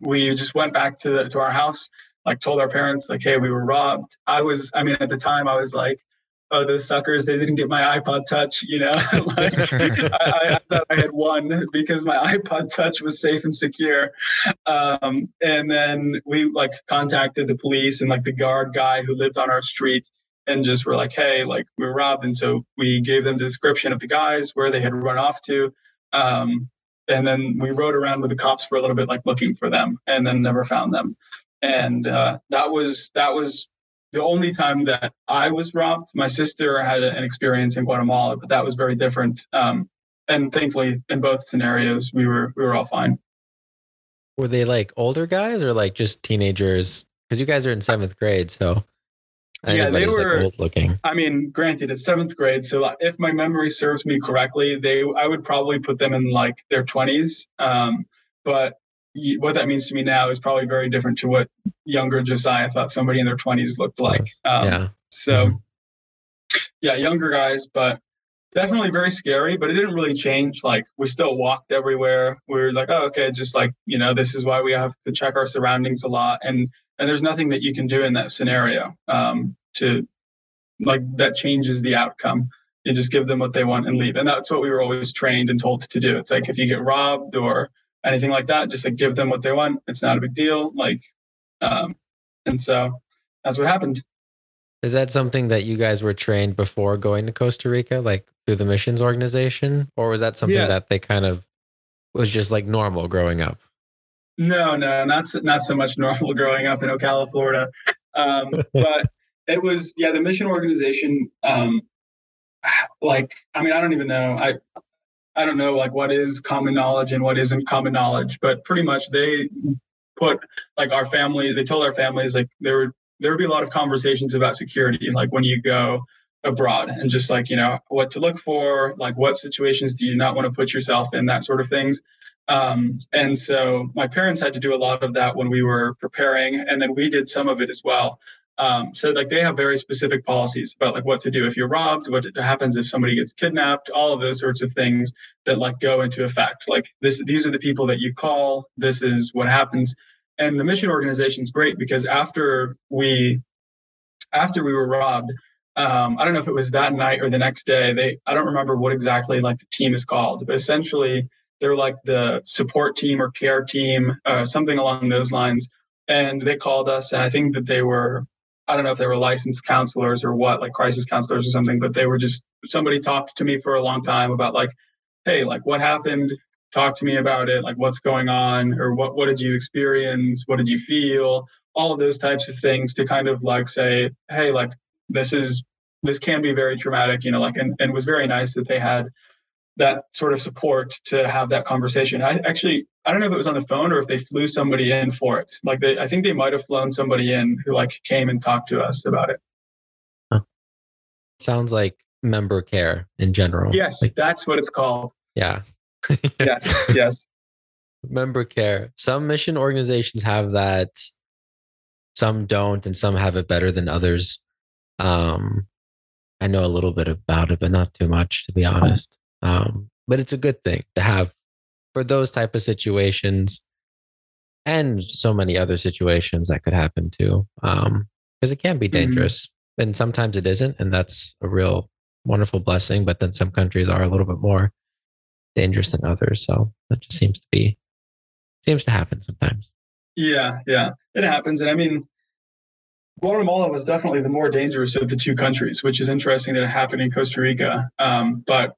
we just went back to, the, to our house like told our parents like hey we were robbed i was i mean at the time i was like oh, those suckers, they didn't get my iPod Touch, you know? <laughs> like, <laughs> I, I, thought I had won because my <laughs> iPod Touch was safe and secure. Um, and then we like contacted the police and like the guard guy who lived on our street and just were like, hey, like we were robbed. And so we gave them the description of the guys, where they had run off to. Um, and then we rode around with the cops for a little bit, like looking for them and then never found them. And uh, that was that was the only time that I was robbed, my sister had an experience in Guatemala, but that was very different. Um, and thankfully, in both scenarios, we were we were all fine. Were they like older guys or like just teenagers? Because you guys are in seventh grade, so yeah, they were like old looking. I mean, granted, it's seventh grade, so if my memory serves me correctly, they I would probably put them in like their twenties. Um, but what that means to me now is probably very different to what younger Josiah thought somebody in their 20s looked like. Um, yeah. So, mm-hmm. yeah, younger guys, but definitely very scary, but it didn't really change. Like, we still walked everywhere. We were like, oh, okay, just like, you know, this is why we have to check our surroundings a lot. And, and there's nothing that you can do in that scenario um, to, like, that changes the outcome. You just give them what they want and leave. And that's what we were always trained and told to do. It's like if you get robbed or anything like that. Just like give them what they want. It's not a big deal. Like, um, and so that's what happened. Is that something that you guys were trained before going to Costa Rica, like through the missions organization, or was that something yeah. that they kind of was just like normal growing up? No, no, not so, not so much <laughs> normal growing up in Ocala, Florida. Um, but it was yeah, the mission organization. Um, like, I mean, I don't even know. I I don't know like what is common knowledge and what isn't common knowledge, but pretty much they put like our family, they told our families like there would there would be a lot of conversations about security, like when you go abroad and just like, you know, what to look for, like what situations do you not want to put yourself in, that sort of things. Um, and so my parents had to do a lot of that when we were preparing, and then we did some of it as well. Um, so like they have very specific policies about like what to do if you're robbed, what happens if somebody gets kidnapped, all of those sorts of things that like go into effect. Like this, these are the people that you call. This is what happens. And the mission organization is great because after we, after we were robbed, um, I don't know if it was that night or the next day. They, I don't remember what exactly like the team is called, but essentially they're like the support team or care team, uh, something along those lines. And they called us, and I think that they were I don't know if they were licensed counselors or what, like crisis counselors or something, but they were just somebody talked to me for a long time about like, hey, like what happened? Talk to me about it. Like what's going on, or what what did you experience? What did you feel? All of those types of things to kind of like say, hey, like this is this can be very traumatic, you know, like and, and was very nice that they had that sort of support to have that conversation. I actually I don't know if it was on the phone or if they flew somebody in for it. Like they, I think they might have flown somebody in who like came and talked to us about it. Huh. Sounds like member care in general. Yes, like, that's what it's called. Yeah. <laughs> yes. Yes. Member care. Some mission organizations have that. Some don't, and some have it better than others. Um, I know a little bit about it, but not too much, to be honest. Um, but it's a good thing to have for those type of situations and so many other situations that could happen too. Um, because it can be Mhm. dangerous and sometimes it isn't. And that's a real wonderful blessing. But then some countries are a little bit more dangerous than others. So that just seems to be, seems to happen sometimes. Yeah, yeah, it happens. And I mean, Guatemala was definitely the more dangerous of the two countries, which is interesting that it happened in Costa Rica. Um, but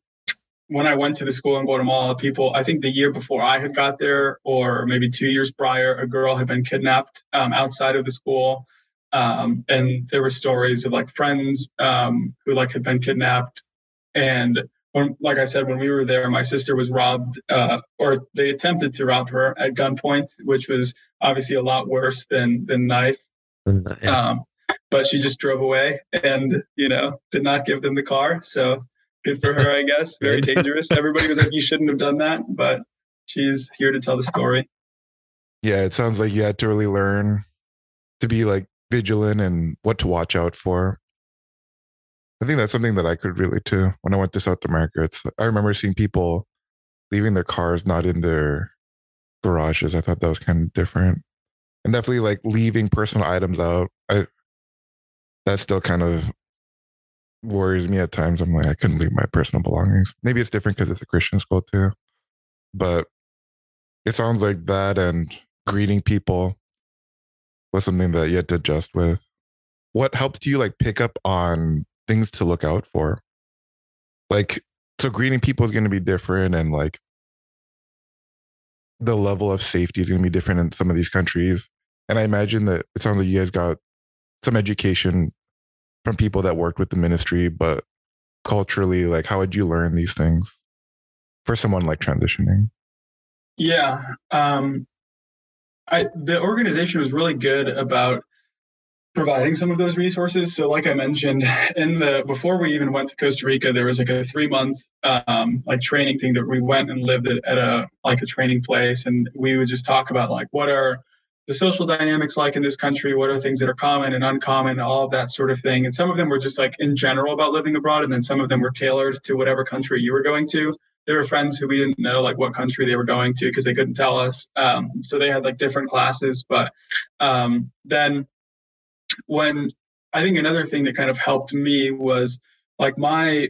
when I went to the school in Guatemala, people, I think the year before I had got there, or maybe two years prior, a girl had been kidnapped um, outside of the school. Um, and there were stories of like friends um, who like had been kidnapped. And when, like I said, when we were there, my sister was robbed, uh, or they attempted to rob her at gunpoint, which was obviously a lot worse than than knife. Yeah. Um, but she just drove away and you know did not give them the car. So good for her, I guess. <laughs> Very dangerous. Everybody was like, "You shouldn't have done that," but she's here to tell the story. Yeah, it sounds like you had to really learn to be like vigilant and what to watch out for. I think that's something that I could relate to when I went to South America. It's I remember seeing people leaving their cars not in their garages. I thought that was kind of different. And definitely like leaving personal items out. I that's still kind of worries me at times. I'm like, I couldn't leave my personal belongings. Maybe it's different because it's a Christian school too. But it sounds like that and greeting people was something that you had to adjust with. What helped you like pick up on things to look out for? Like, so greeting people is going to be different and like the level of safety is going to be different in some of these countries. And I imagine that it sounds like you guys got some education from people that worked with the ministry, but culturally, like, how would you learn these things for someone like transitioning? Yeah, um, I the organization was really good about providing some of those resources. So, like I mentioned, in the before we even went to Costa Rica, there was like a three month um, like training thing that we went and lived at, at a like a training place, and we would just talk about like what are the social dynamics like in this country, what are things that are common and uncommon, all of that sort of thing. And some of them were just like in general about living abroad, and then some of them were tailored to whatever country you were going to. There were friends who we didn't know like what country they were going to because they couldn't tell us. Um, so they had like different classes. But um, then when i think another thing that kind of helped me was like my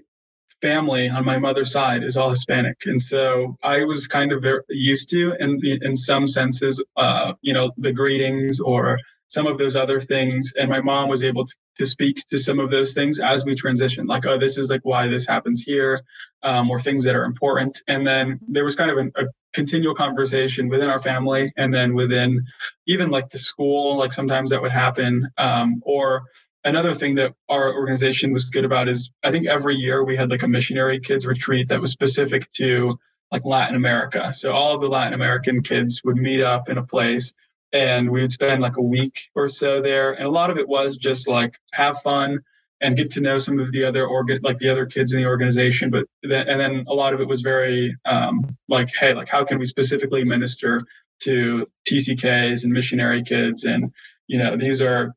family on my mother's side is all hispanic. And so i was kind of used to in in some senses uh, you know the greetings or some of those other things. And my mom was able to, to speak to some of those things as we transitioned like oh this is like why this happens here um, or things that are important. And then there was kind of an, a continual conversation within our family and then within even like the school like sometimes that would happen um, or another thing that our organization was good about is i think every year we had like a missionary kids retreat that was specific to like latin america. So all the latin american kids would meet up in a place and we would spend like a week or so there. And a lot of it was just like have fun and get to know some of the other organ like the other kids in the organization. But then and then a lot of it was very um, like hey like how can we specifically minister to tck's and missionary kids? And you know these are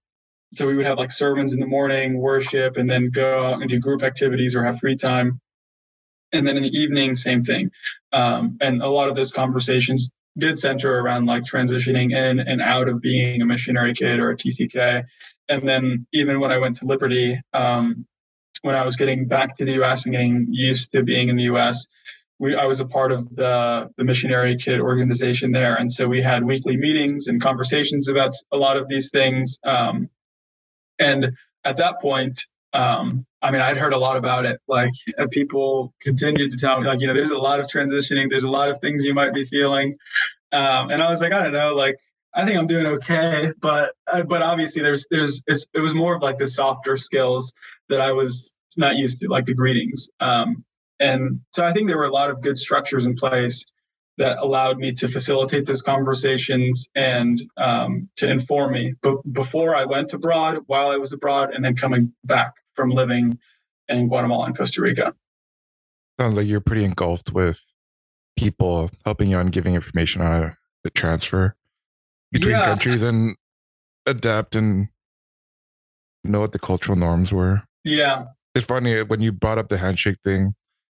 so we would have like sermons in the morning worship and then go out and do group activities or have free time and then in the evening same thing um, and a lot of those conversations did center around like transitioning in and out of being a missionary kid or a TCK. And then even when I went to Liberty, um, when I was getting back to the US and getting used to being in the US, we I was a part of the the missionary kid organization there, and so we had weekly meetings and conversations about a lot of these things. Um, and at that point, um, I mean, I'd heard a lot about it. Like people continued to tell me, like, you know, there's a lot of transitioning. There's a lot of things you might be feeling, um, and I was like, I don't know, like. I think I'm doing okay, but uh, but obviously there's there's it's, it was more of like the softer skills that I was not used to, like the greetings. Um, and so I think there were a lot of good structures in place that allowed me to facilitate those conversations and um, to inform me but before I went abroad, while I was abroad, and then coming back from living in Guatemala and Costa Rica. Sounds like you're pretty engulfed with people helping you on giving information on to transfer between Yeah. countries and adapt and know what the cultural norms were. Yeah. It's funny when you brought up the handshake thing.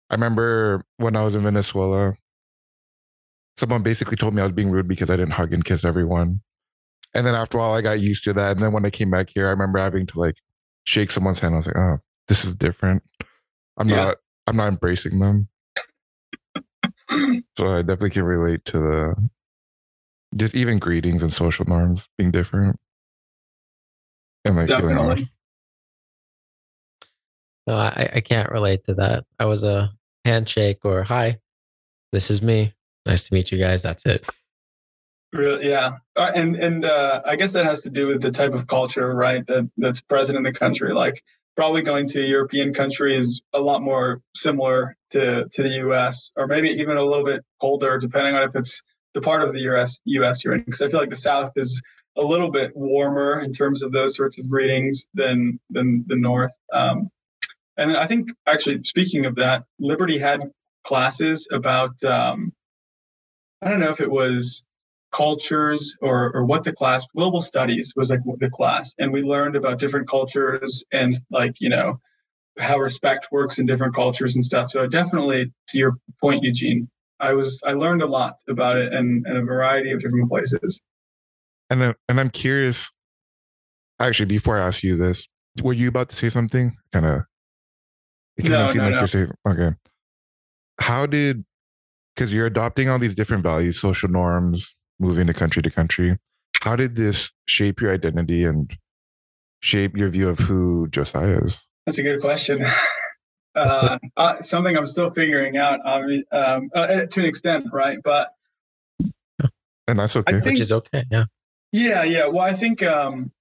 I remember when I was in Venezuela, someone basically told me I was being rude because I didn't hug and kiss everyone. And then after a while, I got used to that. And then when I came back here, I remember having to like shake someone's hand. I was like, oh, this is different. I'm yeah. not. I'm not embracing them. so I definitely can relate to the just even greetings and social norms being different. And like feeling No, I, I can't relate to that. I was a handshake or hi, this is me. Nice to meet you guys. That's it. Really, yeah, uh, and and uh, I guess that has to do with the type of culture, right? That that's present in the country. Like probably going to a European country is a lot more similar to to the U.S. or maybe even a little bit colder, depending on if it's the part of the U.S. U.S. you're in. Because I feel like the South is a little bit warmer in terms of those sorts of greetings than than the North. Um, and I think actually, speaking of that, Liberty had classes about um, I don't know if it was cultures or, or what the class global studies was like the class. And we learned about different cultures and like you know how respect works in different cultures and stuff. So definitely to your point eugene i was i learned a lot about it and, and a variety of different places. And then, and i'm curious actually before i ask you this were you about to say something? Kind of it kind of no, no, like no. you're saying okay. How did because you're adopting all these different values social norms moving to country to country. How did this shape your identity and shape your view of who Josiah is? That's a good question. <laughs> Uh, uh, something I'm still figuring out, um, uh, to an extent, right? But and that's okay, think, which is okay. Yeah. Yeah, yeah. Well, I think um,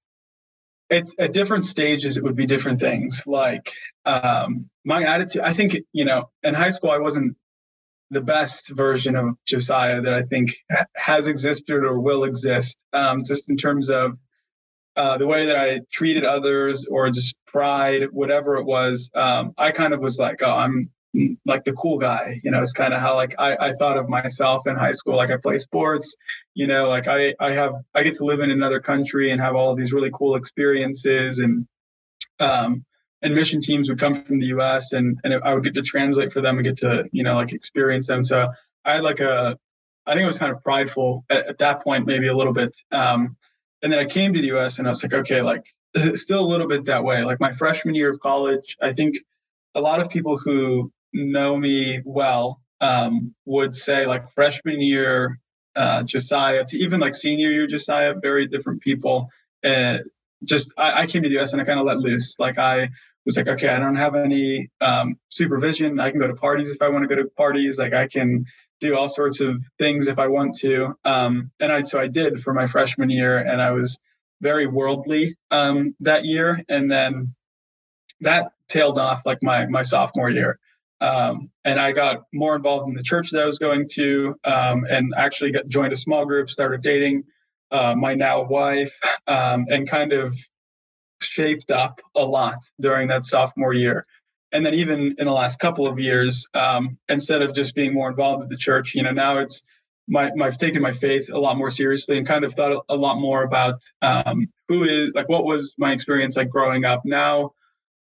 at, at different stages it would be different things. Like um, my attitude, I think you know, in high school I wasn't the best version of Josiah that I think has existed or will exist, um, just in terms of uh, the way that I treated others or just pride, whatever it was. Um, I kind of was like, oh, I'm like the cool guy, you know, it's kind of how like I, I thought of myself in high school. Like I play sports, you know, like I, I have, I get to live in another country and have all these really cool experiences. And, um, and mission teams would come from the US and, and I would get to translate for them and get to, you know, like experience them. So I had like a, I think I was kind of prideful at, at that point, maybe a little bit. Um, and then I came to the US and I was like, okay, like <laughs> still a little bit that way. Like my freshman year of college, I think a lot of people who know me well um, would say like freshman year uh, Josiah to even like senior year Josiah, very different people. And just I, I came to the US and I kind of let loose. Like I was like, okay, I don't have any um, supervision. I can go to parties if I want to go to parties. Like I can do all sorts of things if I want to. Um, and I so I did for my freshman year, and I was very worldly um, that year. And then that tailed off like my my sophomore year. Um, and I got more involved in the church that I was going to, um, and actually got joined a small group, started dating uh, my now wife, um, and kind of shaped up a lot during that sophomore year. And then even in the last couple of years, um, instead of just being more involved with the church, you know, now it's my, my I've taken my faith a lot more seriously and kind of thought a lot more about um, who is like what was my experience like growing up now.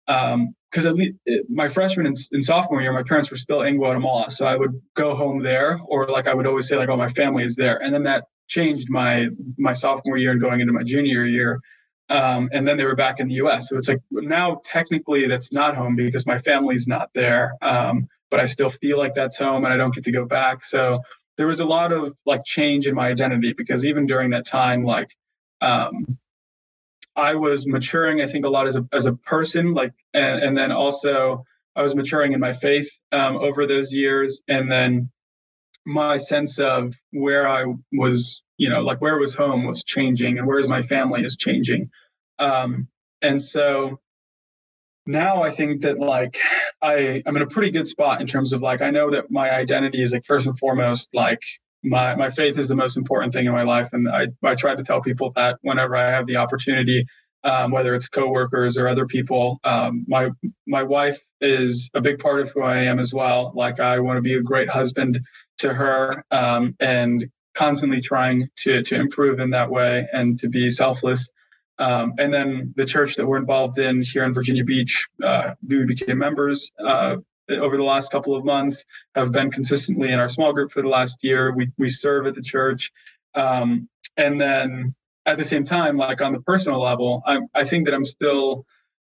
Because um, at least my freshman and, and, sophomore year, my parents were still in Guatemala, so I would go home there, or like I would always say, like, "Oh, my family is there," and then that changed my my sophomore year and going into my junior year. Um, and then they were back in the US. So it's like now technically that's not home because my family's not there. Um, but I still feel like that's home and I don't get to go back. So there was a lot of like change in my identity because even during that time, like um, I was maturing, I think a lot as a, as a person, like, and, and then also I was maturing in my faith um, over those years. And then my sense of where I was, you know, like where was home was changing and where's my family is changing. Um, and so now I think that like I I'm in a pretty good spot in terms of like I know that my identity is like first and foremost like my my faith is the most important thing in my life, and I I try to tell people that whenever I have the opportunity, um, whether it's coworkers or other people. Um, my my wife is a big part of who I am as well. Like I want to be a great husband to her, um, and constantly trying to to improve in that way and to be selfless. Um, and then the church that we're involved in here in Virginia Beach, uh, we became members uh, over the last couple of months, have been consistently in our small group for the last year. We we serve at the church, um, and then at the same time, like on the personal level, I I think that I'm still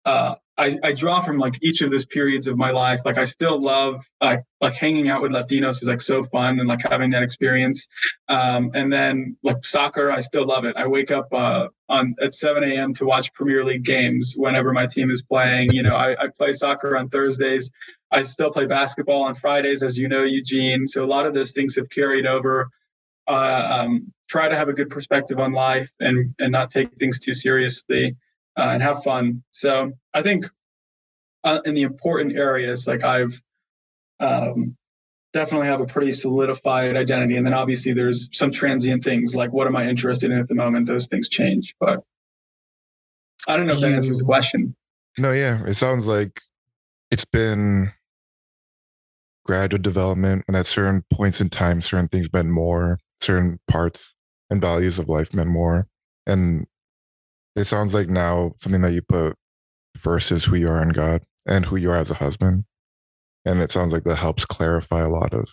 uh, I, I draw from like each of those periods of my life. Like I still love like like hanging out with Latinos is like so fun and like having that experience. Um, and then like soccer, I still love it. I wake up uh, on at 7 a.m. to watch Premier League games whenever my team is playing. You know, I, I play soccer on Thursdays. I still play basketball on Fridays, as you know, Eugene. So a lot of those things have carried over. Uh, um, try to have a good perspective on life and and not take things too seriously uh, and have fun. So I think uh, in the important areas, like I've um, definitely have a pretty solidified identity. And then obviously there's some transient things like what am I interested in at the moment? Those things change. But I don't know if that answers the question. No, yeah. It sounds like it's been gradual development and at certain points in time certain things meant more certain parts and values of life meant more and it sounds like now something that you put is who you are in God and who you are as a husband. And it sounds like that helps clarify a lot of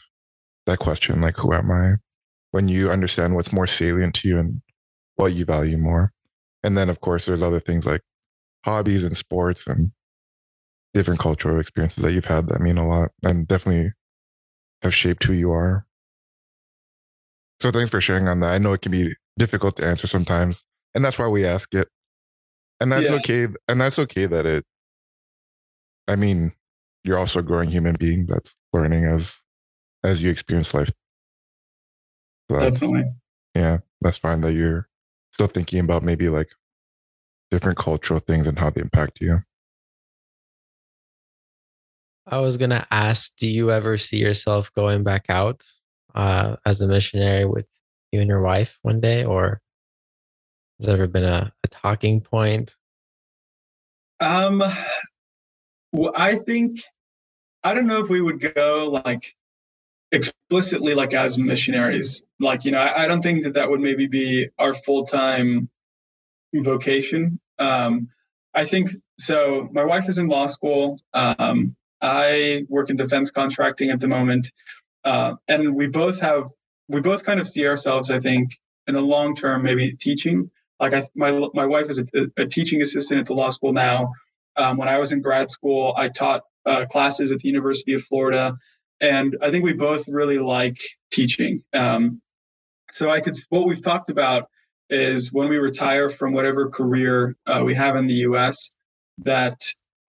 that question, like, who am I? When you understand what's more salient to you and what you value more. And then, of course, there's other things like hobbies and sports and different cultural experiences that you've had that mean a lot and definitely have shaped who you are. So thanks for sharing on that. I know it can be difficult to answer sometimes and that's why we ask it and that's yeah. okay and that's okay that it i mean you're also a growing human being that's learning as as you experience life so Definitely. yeah that's fine that you're still thinking about maybe like different cultural things and how they impact you i was going to ask do you ever see yourself going back out uh, as a missionary with you and your wife one day or has ever been a, a talking point? Um, well, I think I don't know if we would go like explicitly like as missionaries. Like you know, I, I don't think that that would maybe be our full time vocation. Um, I think so. My wife is in law school. Um, I work in defense contracting at the moment, uh, and we both have we both kind of see ourselves. I think in the long term, maybe teaching. Like I, my my wife is a, a teaching assistant at the law school now. Um, when I was in grad school, I taught uh, classes at the University of Florida, and I think we both really like teaching. Um, so I could what we've talked about is when we retire from whatever career uh, we have in the U.S. that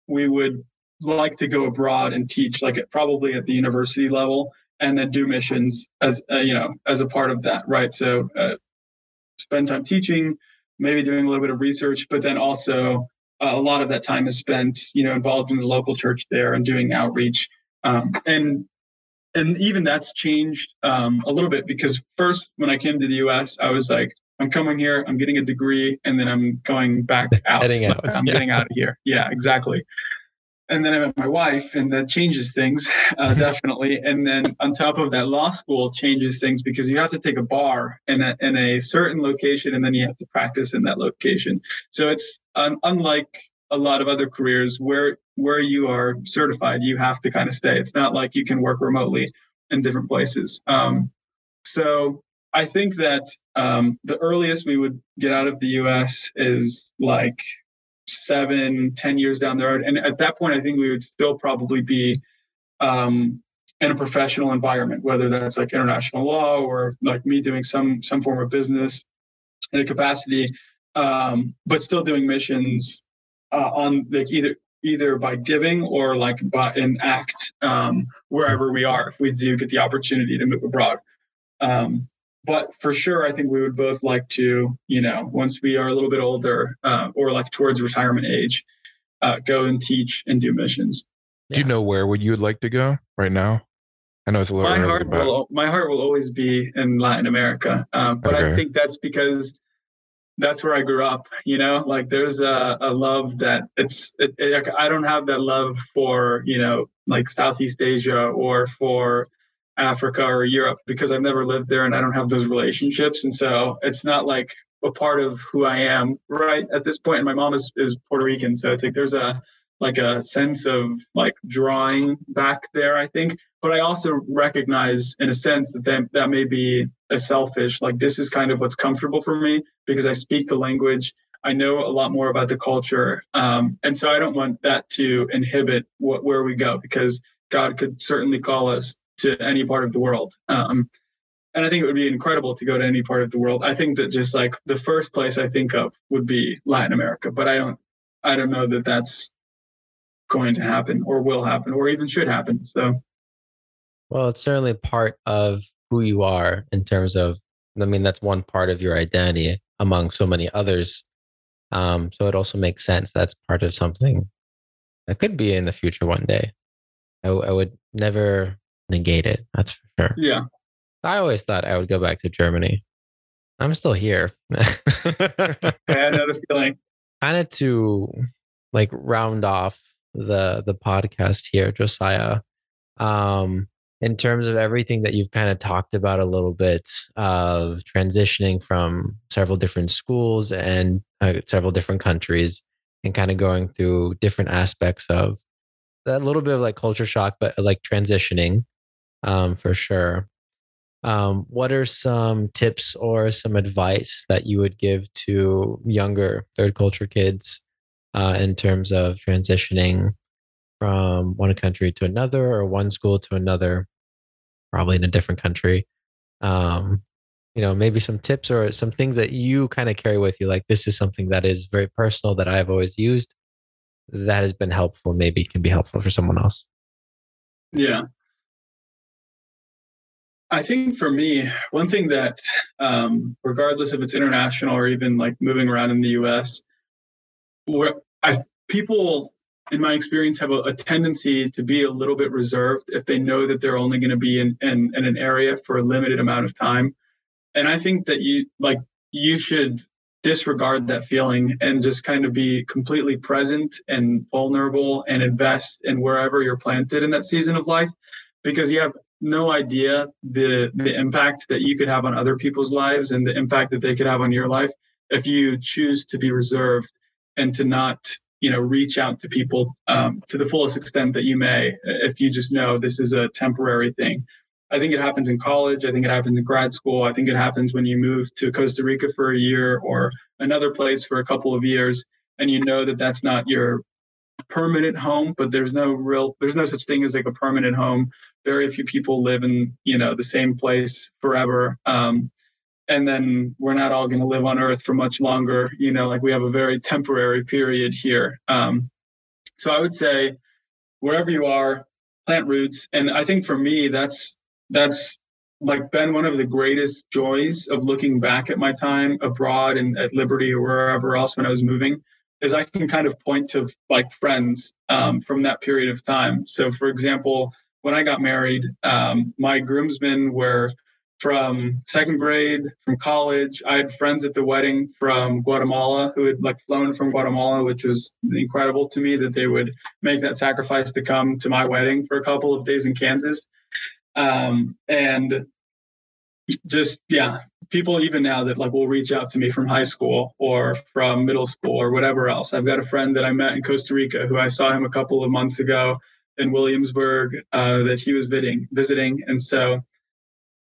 we would like to go abroad and teach, like at, probably at the university level, and then do missions as uh, you know as a part of that, right? So uh, spend time teaching, maybe doing a little bit of research, but then also uh, a lot of that time is spent, you know, involved in the local church there and doing outreach. Um, and and even that's changed um, a little bit because first when I came to the U.S., I was like, I'm coming here, I'm getting a degree, and then I'm going back out. <laughs> Heading out. I'm yeah. getting out of here. Yeah, exactly and then I met my wife, and that changes things uh, <laughs> definitely. and then on top of that, law school changes things because you have to take a bar in a, in a certain location, and then you have to practice in that location. So it's um, unlike a lot of other careers where where you are certified, you have to kind of stay. It's not like you can work remotely in different places. Um, so I think that um, the earliest we would get out of the U.S. is like seven, ten years down the road. And at that point, I think we would still probably be um, in a professional environment, whether that's like international law or like me doing some some form of business in a capacity, um, but still doing missions uh, on like either either by giving or like by an act um, wherever we are if we do get the opportunity to move abroad. Um, but for sure, I think we would both like to, you know, once we are a little bit older uh, or like towards retirement age, uh, go and teach and do missions. Do you know where would you would like to go right now? I know it's a little. My early, heart but... will. My heart will always be in Latin America, um, but okay. I think that's because that's where I grew up. You know, like there's a, a love that it's. It, it, I don't have that love for you know like Southeast Asia or for Africa or Europe because I've never lived there and I don't have those relationships. And so it's not like a part of who I am right at this point. And my mom is, is Puerto Rican. So I think there's a, like a sense of like drawing back there, I think. But I also recognize in a sense that that, that may be a selfish, like this is kind of what's comfortable for me because I speak the language. I know a lot more about the culture. Um, and so I don't want that to inhibit what, where we go because God could certainly call us to any part of the world. Um, and I think it would be incredible to go to any part of the world. I think that just like the first place I think of would be Latin America, but I don't, I don't know that that's going to happen or will happen or even should happen. So, well, it's certainly part of who you are in terms of, I mean, that's one part of your identity among so many others. Um, so it also makes sense that's part of something that could be in the future one day. I, I would never negate it. That's for sure. Yeah. I always thought I would go back to Germany. I'm still here. <laughs> I know the feeling. Kind of to like round off the the podcast here, Josiah. Um, in terms of everything that you've kind of talked about a little bit of transitioning from several different schools and uh, several different countries and kind of going through different aspects of a little bit of like culture shock, but like transitioning um, for sure. Um, what are some tips or some advice that you would give to younger third culture kids uh, in terms of transitioning from one country to another or one school to another, probably in a different country? Um, you know, maybe some tips or some things that you kind of carry with you. Like, this is something that is very personal that I've always used that has been helpful, maybe can be helpful for someone else. Yeah. I think for me, one thing that, um, regardless if it's international or even like moving around in the U.S., where I people in my experience have a, a, tendency to be a little bit reserved if they know that they're only going to be in, in in an area for a limited amount of time, and I think that you like you should disregard that feeling and just kind of be completely present and vulnerable and invest in wherever you're planted in that season of life because you have no idea the the impact that you could have on other people's lives and the impact that they could have on your life if you choose to be reserved and to not you know reach out to people um, to the fullest extent that you may if you just know this is a temporary thing. I think it happens in college. I think it happens in grad school. I think it happens when you move to costa rica for a year or another place for a couple of years and you know that that's not your permanent home but there's no real there's no such thing as like a permanent home very few people live in you know the same place forever. Um, and then we're not all going to live on earth for much longer you know like we have a very temporary period here. Um, so i would say wherever you are plant roots. And i think for me that's that's like been one of the greatest joys of looking back at my time abroad and at liberty or wherever else when i was moving is i can kind of point to like friends um, from that period of time. So for example when I got married, um, my groomsmen were from second grade, from college. I had friends at the wedding from Guatemala who had like flown from Guatemala, which was incredible to me that they would make that sacrifice to come to my wedding for a couple of days in Kansas. Um, and just yeah, people even now that like will reach out to me from high school or from middle school or whatever else. I've got a friend that I met in Costa Rica who I saw him a couple of months ago in Williamsburg uh, that he was visiting, visiting, and so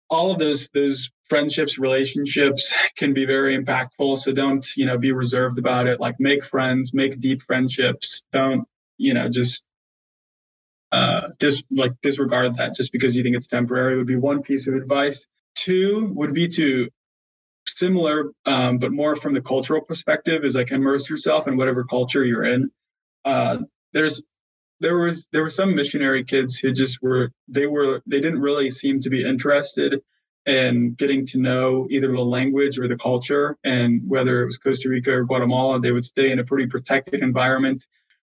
all of those those friendships, relationships can be very impactful. So don't you know be reserved about it. Like make friends, make deep friendships. Don't you know just uh, dis like disregard that just because you think it's temporary. Would be one piece of advice. Two would be to similar, um, but more from the cultural perspective, is like immerse yourself in whatever culture you're in. Uh, there's there was there were some missionary kids who just were they were they didn't really seem to be interested in getting to know either the language or the culture. And whether it was costa rica or guatemala they would stay in a pretty protected environment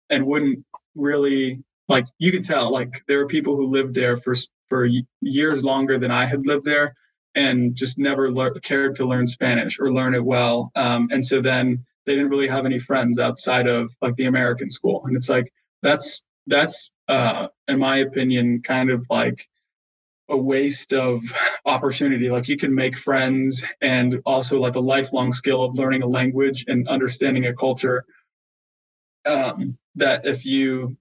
and wouldn't really like you could tell like there were people who lived there for for years longer than i had lived there and just never le- cared to learn spanish or learn it well. Um, and so then they didn't really have any friends outside of like the american school. And it's like that's that's uh, in my opinion kind of like a waste of opportunity like you can make friends and also like a lifelong skill of learning a language and understanding a culture um, that if you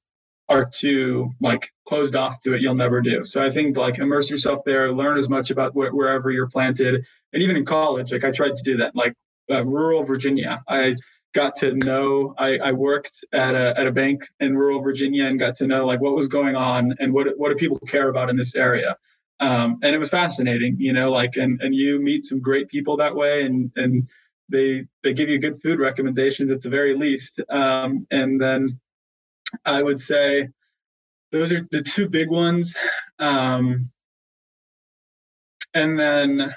are too like closed off to it, you'll never do. So I think like immerse yourself there, learn as much about wh- wherever you're planted, and even in college, like I tried to do that. Like uh, rural Virginia, I got to know. I, I worked at a at a bank in rural Virginia and got to know like what was going on and what what do people care about in this area. Um, and it was fascinating, you know, like and and you meet some great people that way, and and they they give you good food recommendations at the very least. Um, and then I would say those are the two big ones. Um, and then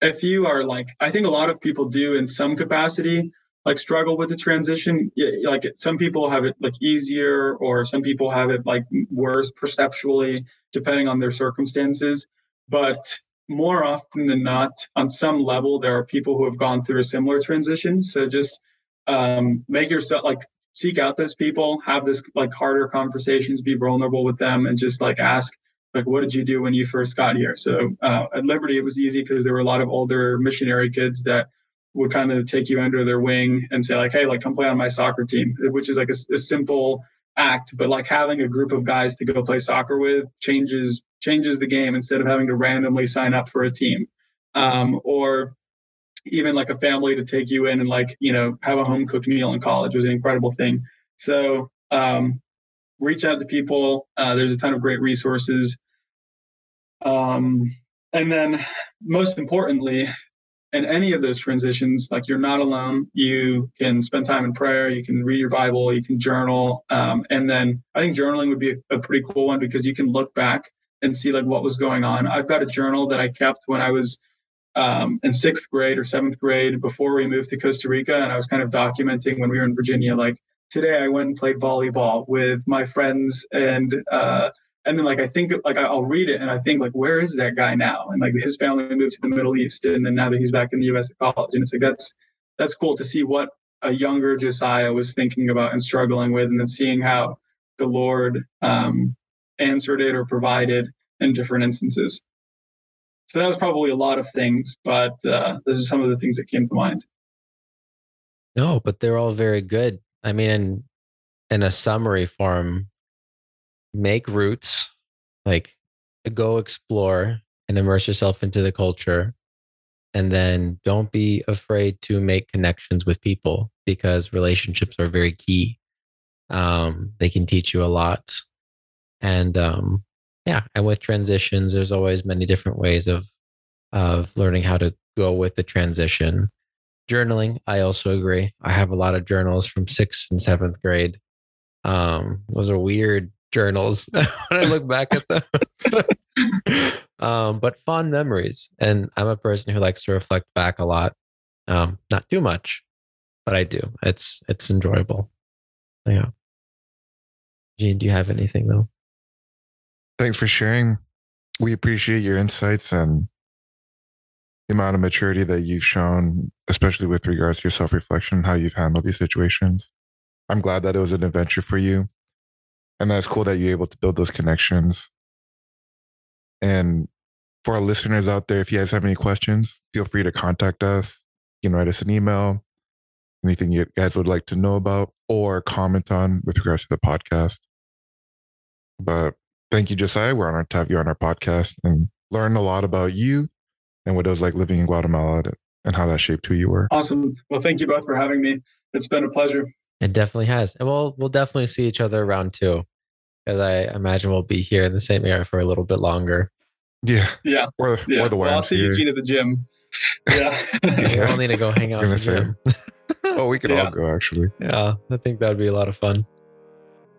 if you are like, I think a lot of people do in some capacity, like struggle with the transition. Like some people have it like easier, or some people have it like worse perceptually, depending on their circumstances. But more often than not, on some level, there are people who have gone through a similar transition. So just um, make yourself like seek out those people, have this like harder conversations, be vulnerable with them, and just like ask like what did you do when you first got here? So uh, at liberty it was easy because there were a lot of older missionary kids that would kind of take you under their wing and say like hey like come play on my soccer team which is like a, a simple act but like having a group of guys to go play soccer with changes changes the game instead of having to randomly sign up for a team. Um, or even like a family to take you in and like you know have a home cooked meal in college was an incredible thing. So um, reach out to people. Uh, there's a ton of great resources. Um, and then most importantly in any of those transitions like you're not alone. You can spend time in prayer. You can read your bible. You can journal. Um, and then i think journaling would be a, a pretty cool one because you can look back and see like what was going on. I've got a journal that i kept when i was um, in sixth grade or seventh grade before we moved to Costa Rica. And I was kind of documenting when we were in Virginia, like today I went and played volleyball with my friends and, uh, and then like I think like I'll read it and I think like where is that guy now? And like his family moved to the Middle East and then now that he's back in the U.S. at college and it's like that's that's cool to see what a younger Josiah was thinking about and struggling with, and then seeing how the Lord um, answered it or provided in different instances. So that was probably a lot of things, but uh, those are some of the things that came to mind. No, but they're all very good. I mean, in in a summary form, make roots, like go explore and immerse yourself into the culture, and then don't be afraid to make connections with people because relationships are very key. Um, they can teach you a lot, and um, yeah and with transitions there's always many different ways of of learning how to go with the transition journaling i also agree. I have a lot of journals from sixth and seventh grade. Um those are weird journals <laughs> when i look back at them. <laughs> Um but fond memories and i'm a person who likes to reflect back a lot. Um not too much but i do. It's it's enjoyable. Yeah. Gene do you have anything though? Thanks for sharing. We appreciate your insights and the amount of maturity that you've shown, especially with regards to your self reflection, how you've handled these situations. I'm glad that it was an adventure for you. And that's cool that you're able to build those connections. And for our listeners out there, if you guys have any questions, feel free to contact us. You can write us an email, anything you guys would like to know about or comment on with regards to the podcast. But thank you, Josiah. We're honored to have you on our podcast and learn a lot about you and what it was like living in Guatemala and how that shaped who you were. Awesome. Well, thank you both for having me. It's been a pleasure. It definitely has. And we'll we'll definitely see each other around too. Because I imagine we'll be here in the same area for a little bit longer. Yeah. Yeah. Or, yeah. or the well, I'll see Eugene at the gym. <laughs> Yeah. <laughs> yeah. we'll need to go hang out in the gym. <laughs> oh, we could yeah. all go actually. Yeah. I think that'd be a lot of fun.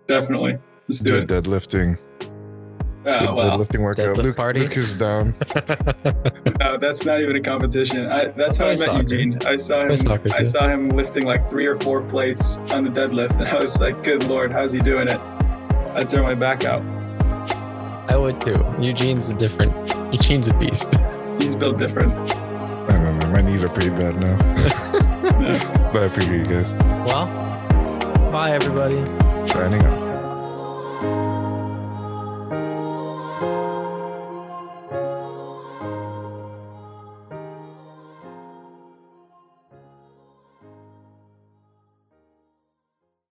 Definitely. Let's do, do it. Deadlifting. Oh, well, lifting workout. Deadlift Luke, party. Luke is down. <laughs> <laughs> no, that's not even a competition. I, that's how I, met soccer. Eugene. I saw him. Soccer, I saw him lifting like three or four plates on the deadlift, and I was like, "Good lord, how's he doing it?" I'd throw my back out. I would too. Eugene's a different. Eugene's a beast. <laughs> He's built different. I don't know. My knees are pretty bad now. But I appreciate you guys. Well, bye everybody. Signing off.